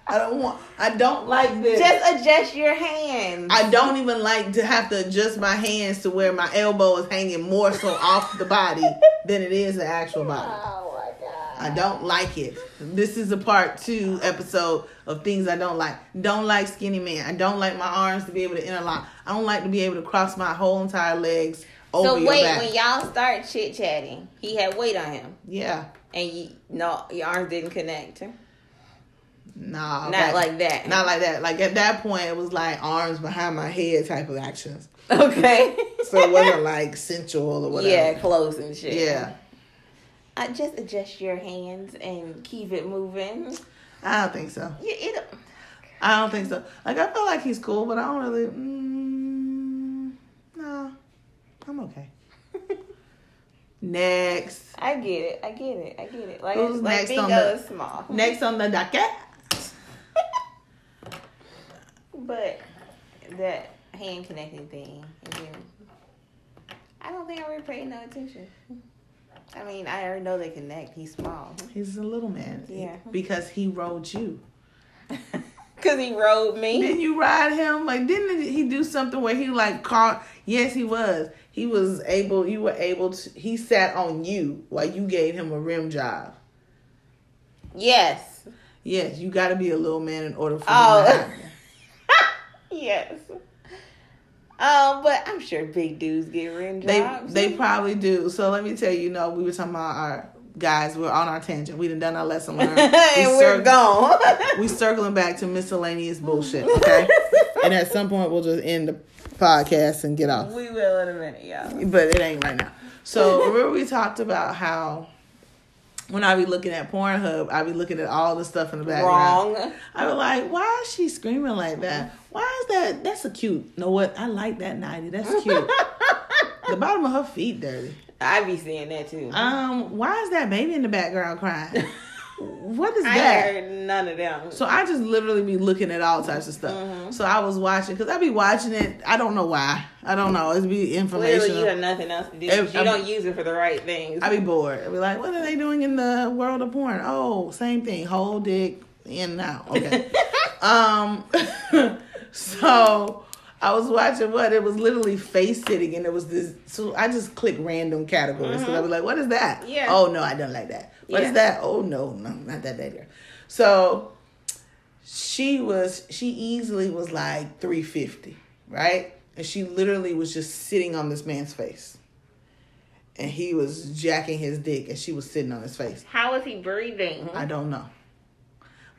I don't want. I don't like this. Just adjust your hands. I don't even like to have to adjust my hands to where my elbow is hanging more so off the body than it is the actual body. Oh my god. I don't like it. This is a part two episode of things I don't like. Don't like skinny man. I don't like my arms to be able to interlock. I don't like to be able to cross my whole entire legs over So wait, back. when y'all start chit chatting, he had weight on him, yeah. and you no, your arms didn't connect. Nah. Not that- like that. Not like that. Like at that point, it was like arms behind my head type of actions. okay. So it wasn't like sensual or whatever. yeah, close and shit. Yeah. I just adjust your hands and keep it moving. I don't think so. Yeah, it. I don't think so. Like I feel like he's cool, but I don't really. Mm, no, I'm okay. next, I get it. I get it. I get it. Like, Who's like next on the- small. next on the docket. But that hand connecting thing, I don't think I really paid no attention. I mean, I already know they connect. He's small. He's a little man. Yeah. Because he rode you. Cause he rode me. Didn't you ride him? Like, didn't he do something where he like caught? Yes, he was. He was able. You were able to. He sat on you while you gave him a rim job. Yes. Yes, you got to be a little man in order for. Oh. him to have you. Yes. Um, but I'm sure big dudes get rim They jobs. they probably do. So let me tell you, you know, we were talking about our guys. We're on our tangent. We done done our lesson learned. and we we're cir- gone. We circling back to miscellaneous bullshit. Okay, and at some point we'll just end the podcast and get off. we will in a minute, y'all. But it ain't right now. So remember we talked about how when I be looking at Pornhub, I be looking at all the stuff in the background. Wrong. I be like, why is she screaming like that? Why is that? That's a cute. You know what? I like that 90. That's cute. the bottom of her feet dirty. I be seeing that too. Um, why is that baby in the background crying? what is I that? heard none of them. So I just literally be looking at all types of stuff. Mm-hmm. So I was watching because I be watching it. I don't know why. I don't know. It's be information. Clearly, you have nothing else to do. You I'm- don't use it for the right things. I be bored. I be like, what are they doing in the world of porn? Oh, same thing. Whole dick in and out. Okay. um. so I was watching what it was literally face sitting, and it was this. So I just click random categories. So I be like, what is that? Mm-hmm. Yeah. Oh no, I don't like that. What is Yeah. that? Oh no, no, not that baby. So she was. She easily was like three fifty, right? And she literally was just sitting on this man's face and he was jacking his dick and she was sitting on his face. How is he breathing? I don't know.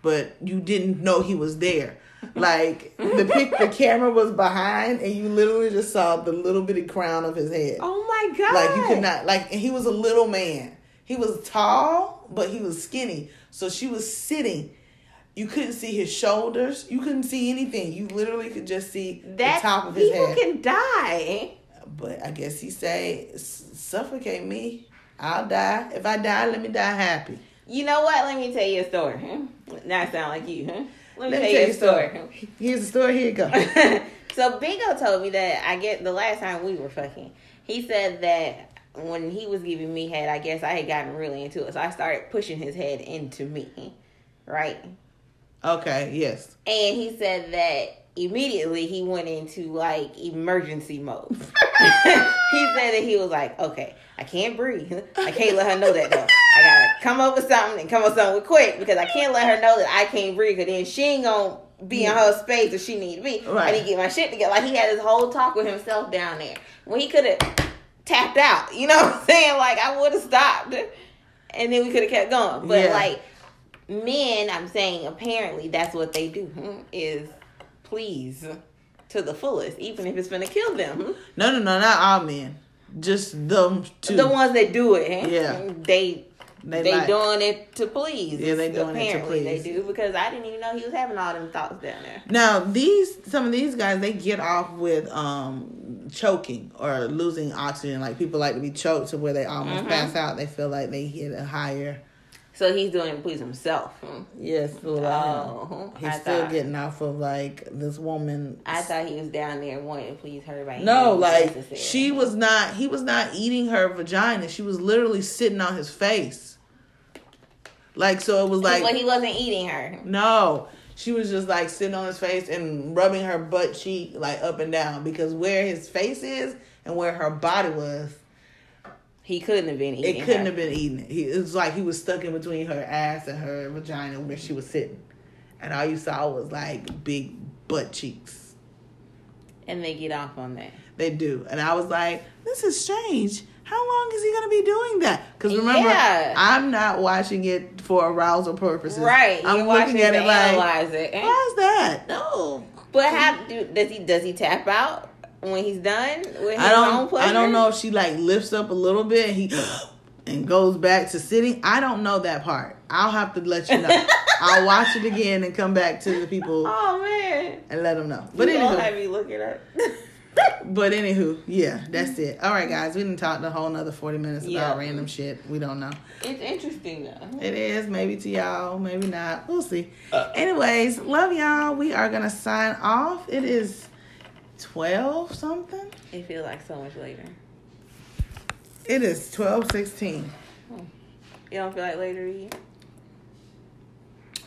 But you didn't know he was there. Like the pic the camera was behind and you literally just saw the little bitty crown of his head. oh my god! Like you could not like and he was a little man. He was tall, but he was skinny. So she was sitting. You couldn't see his shoulders. You couldn't see anything. You literally could just see That the top of his people head. can die. But I guess he say, suffocate me. I'll die. If I die, let me die happy. You know what? Let me tell you a story. huh? Not sound like you, huh? Let me Let tell you a story. Here's the story. Here you go. so Bingo told me that I get the last time we were fucking. He said that when he was giving me head, I guess I had gotten really into it, so I started pushing his head into me, right? Okay, yes. And he said that immediately he went into like emergency mode. he said that he was like, okay, I can't breathe. I can't let her know that though. I gotta come up with something and come up with something quick because I can't let her know that I can't breathe because then she ain't gonna be in her space that she need to be. Right. I need to get my shit together. Like he had this whole talk with himself down there when he could have tapped out. You know what I'm saying? Like I would have stopped and then we could have kept going. But Yeah. like men, I'm saying apparently that's what they do hmm, is please to the fullest, even if it's gonna kill them. No, no, no, not all men. Just them two. The ones that do it, Yeah. they they, they, like- doing it to please. Yeah, they doing it to please. They do because I didn't even know he was having all them thoughts down there. Now these some of these guys they get off with um choking or losing oxygen. Like people like to be choked to where they almost Mm-hmm. pass out. They feel like they hit a higher. So he's doing it please himself. hmm. Yes, Oh, he's I still thought- getting off of like this woman. I thought he was down there wanting to please her by No, like necessary. she was not. He was not eating her vagina. She was literally sitting on his face. Like so, it was like but he wasn't eating her. no. She was just like sitting on his face and rubbing her butt cheek like up and down because where his face is and where her body was, He couldn't have been eating. it couldn't her. have been eating it. He, it was like he was stuck in between her ass and her vagina where she was sitting, and all you saw was like big butt cheeks. And they get off on that. They do. And I was like, this is strange. How long is he going to be doing that? Because remember, Yeah. I'm not watching it for arousal purposes. Right. I'm You're looking watching at it like, analyze it. why is that? No. But how do does he does he tap out when he's done with his I own don't. pleasure? I don't know if she like lifts up a little bit and he and goes back to sitting. I don't know that part. I'll have to let you know. I'll watch it again and come back to the people Oh man. and let them know. But you gonna have me look it up. but anywho, yeah, that's it. All right, guys, we didn't talk the whole another forty minutes about Yeah. random shit. We don't know. it's interesting though. It is maybe to y'all, maybe not. We'll see. Uh. Anyways, love y'all. We are gonna sign off. It is twelve something. It feels like so much later. It is twelve sixteen. You don't feel like later you?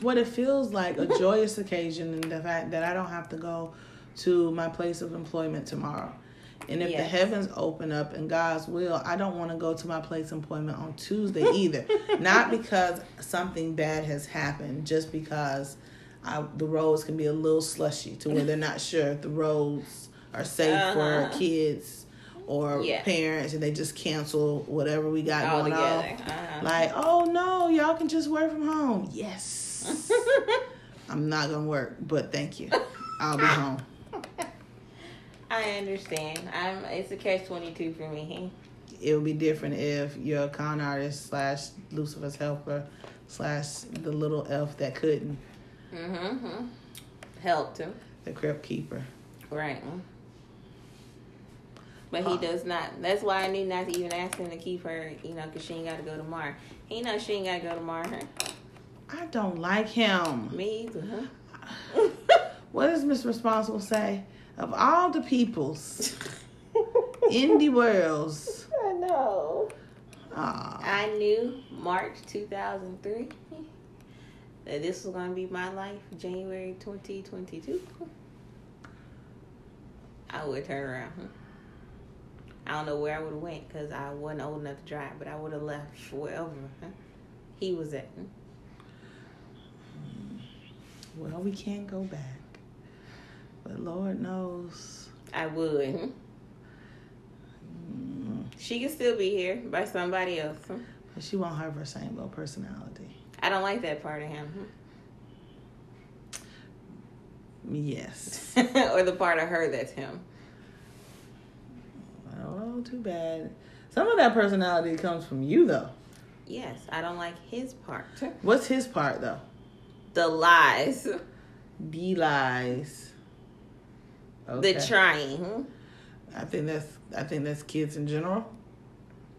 What it feels like a joyous occasion and the fact that I don't have to go to my place of employment tomorrow. And if the heavens open up and God's will, I don't want to go to my place of employment on Tuesday either. Not because something bad has happened, just because I, the roads can be a little slushy to where they're not sure if the roads are safe Uh-huh. for kids or Yeah. parents and they just cancel whatever we got All going together. on. Uh-huh. Like, oh no, y'all can just work from home. Yes. I'm not gonna work, but thank you. I'll be home. I understand. I'm. It's a catch twenty two for me. it would be different if you're a con artist slash Lucifer's helper slash the little elf that couldn't, Mm-hmm. Helped him. the crypt keeper. Right. But he does not. That's why I knew not to even ask him to keep her, you know, because she ain't got to go to Mar. He knows she ain't got to go to Mar. Huh? I don't like him. Me either, huh? What does Miss Responsible say? Of all the peoples in the worlds, I know. ah, I knew March 2003 that this was going to be my life, January 2022. I would turn around. I don't know where I would have went because I wasn't old enough to drive, but I would have left wherever he was at. well, we can't go back. But Lord knows. I would. mm, She could still be here by somebody else. But she won't have her same little personality. I don't like that part of him. Yes. or the part of her that's him. Oh, too bad. Some of that personality comes from you, though. Yes, I don't like his part. What's his part, though? The lies. The lies. The trying. I think that's. I think that's kids in general.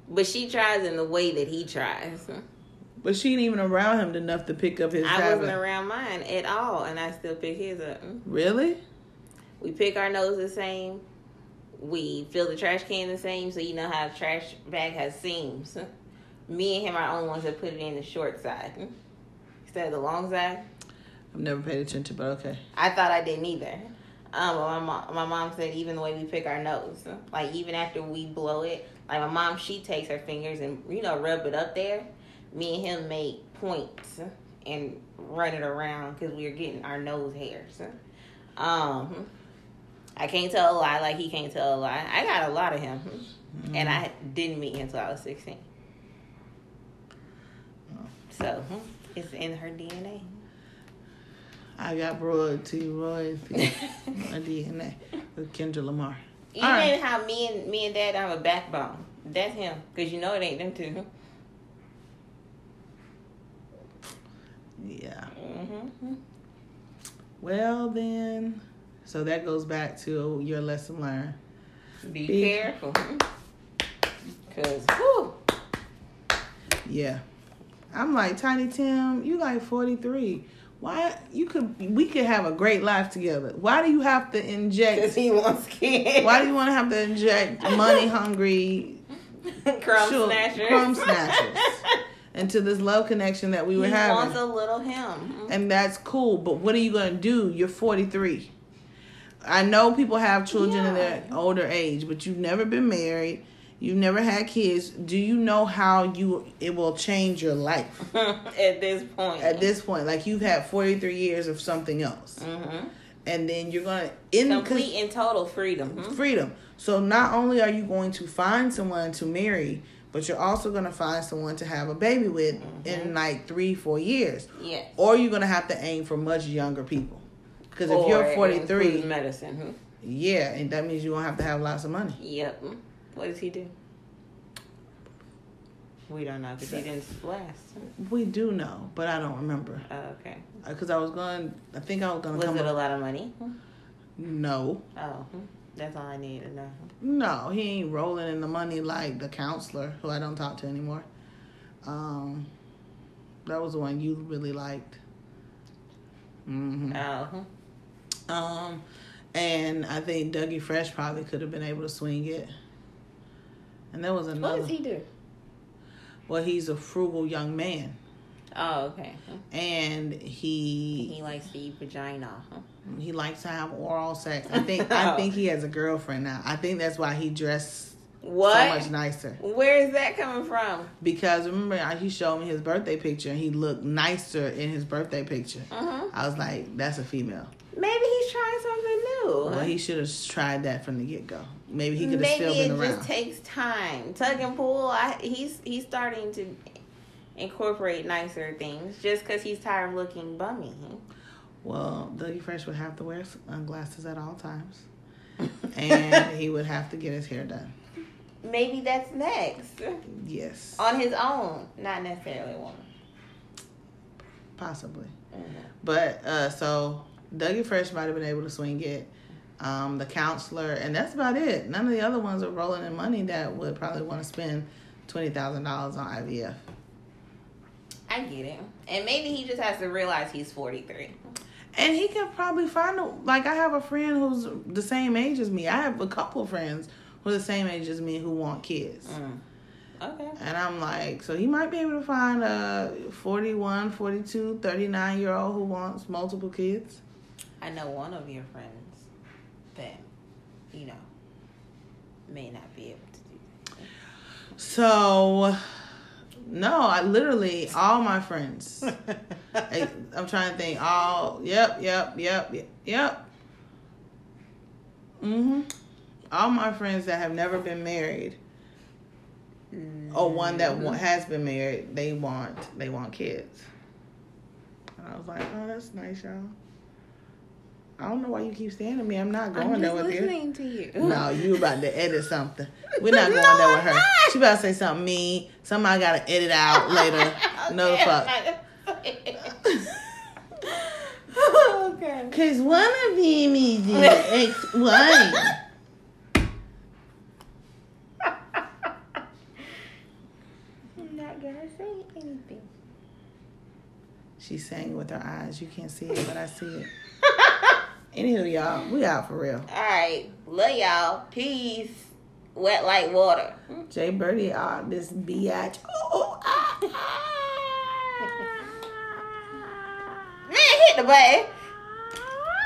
But she tries in the way that he tries. But she ain't even around him enough to pick up his I habit. wasn't around mine at all, and I still pick his up. Really? We pick our nose the same. We fill the trash can the same, so you know how a trash bag has seams. Me and him are the only ones that put it in the short side instead of the long side. I've never paid attention, but okay. I thought I didn't either. Um, my mom, my mom said even the way we pick our nose, like even after we blow it, like my mom, she takes her fingers and you know rub it up there. Me and him make points and run it around because we were getting our nose hairs. Um, I can't tell a lie like he can't tell a lie. I got a lot of him, and I didn't meet him until I was sixteen. So it's in her DNA. I got royalty, royalty, my DNA with Kendrick Lamar. Even right. how me and me and dad have a backbone. That's him, cause you know it ain't them two. Yeah. Mm-hmm. Well then, so that goes back to your lesson learned. Be Be- careful, cause whew, Yeah. I'm like Tiny Tim. You like 43. Why you could we could have a great life together. Why do you have to inject? cause inject? he wants kids. Why do you want to have to inject money hungry crumb Sure, snatchers? crumb snatchers. into this love connection that we would have. he were wants a little him. Mm-hmm. and that's cool. But what are you gonna do? You're 43. I know people have children in their older age, but you've never been married. You've never had kids. Do you know how you it will change your life At this point. at this point? Like you've had 43 years of something else, hmm and then you're gonna in Complete and total freedom. hmm? freedom. So not only are you going to find someone to marry, but you're also going to find someone to have a baby with Mm-hmm. in like three, four years. Yes. Or you're going to have to aim for much younger people. Because if you're 43, medicine. yeah, and that means you're going to have to have lots of money. Yep. What does he do? We don't know because he didn't last. We do know, but I don't remember. Oh, okay. Because I was going, I think I was going to Was it a lot of money? No. Oh, that's all I need to know. No, he ain't rolling in the money like the counselor, who I don't talk to anymore. Um, That was the one you really liked. hmm Oh. Um, and I think Dougie Fresh probably could have been able to swing it. And there was another. what does he do? Well, he's a frugal young man, Oh, okay. And he He likes to eat vagina. Huh? he likes to have oral sex. I think I think he has a girlfriend now. I think that's why he dressed What? so much nicer. Where is that coming from? Because remember, uh, he showed me his birthday picture, and he looked nicer in his birthday picture. Uh-huh. I was like, that's a female. Maybe he's trying something new. Well, he should have tried that from the get go. Maybe he could have still it been around. Maybe it just takes time. Tug and pull. I, he's he's starting to incorporate nicer things just because he's tired of looking bummy. Well, Dougie Fresh would have to wear sunglasses at all times, and he would have to get his hair done. maybe that's next Yes, on his own, not necessarily a woman. possibly. Mhm. But uh, so Dougie Fresh might have been able to swing it. Um, the counselor, and that's about it. None of the other ones are rolling in money that would probably want to spend twenty thousand dollars on IVF. I get it, and maybe he just has to realize he's forty three. And he could probably find a, like I have a friend who's the same age as me. I have a couple of friends who are the same age as me who want kids. Mm. Okay. And I'm like, so he might be able to find a 41, 42, 39 year old who wants multiple kids. I know one of your friends that, you know, may not be able to do that. So, no, I literally, all my friends. I, I'm trying to think, all, yep, yep, yep, yep, yep. hmm All my friends that have never been married or one that has been married, they want they want kids. And I was like, oh, that's nice, y'all. I don't know why you keep staring at me. I'm not going I'm there with you. listening to you. No, you about to edit something. We're not going No, there with her. not. She about to say something mean. Something I gotta edit out later. No fuck. okay. Cause one of them is the ex-wife. I'm not gonna say anything. She's saying with her eyes. You can't see it, but I see it. Anywho, y'all, we out for real. All right, love y'all. Peace. Wet like water. Jay Birdie, uh, this biatch. Oh, ah, ah. Man, hit the button.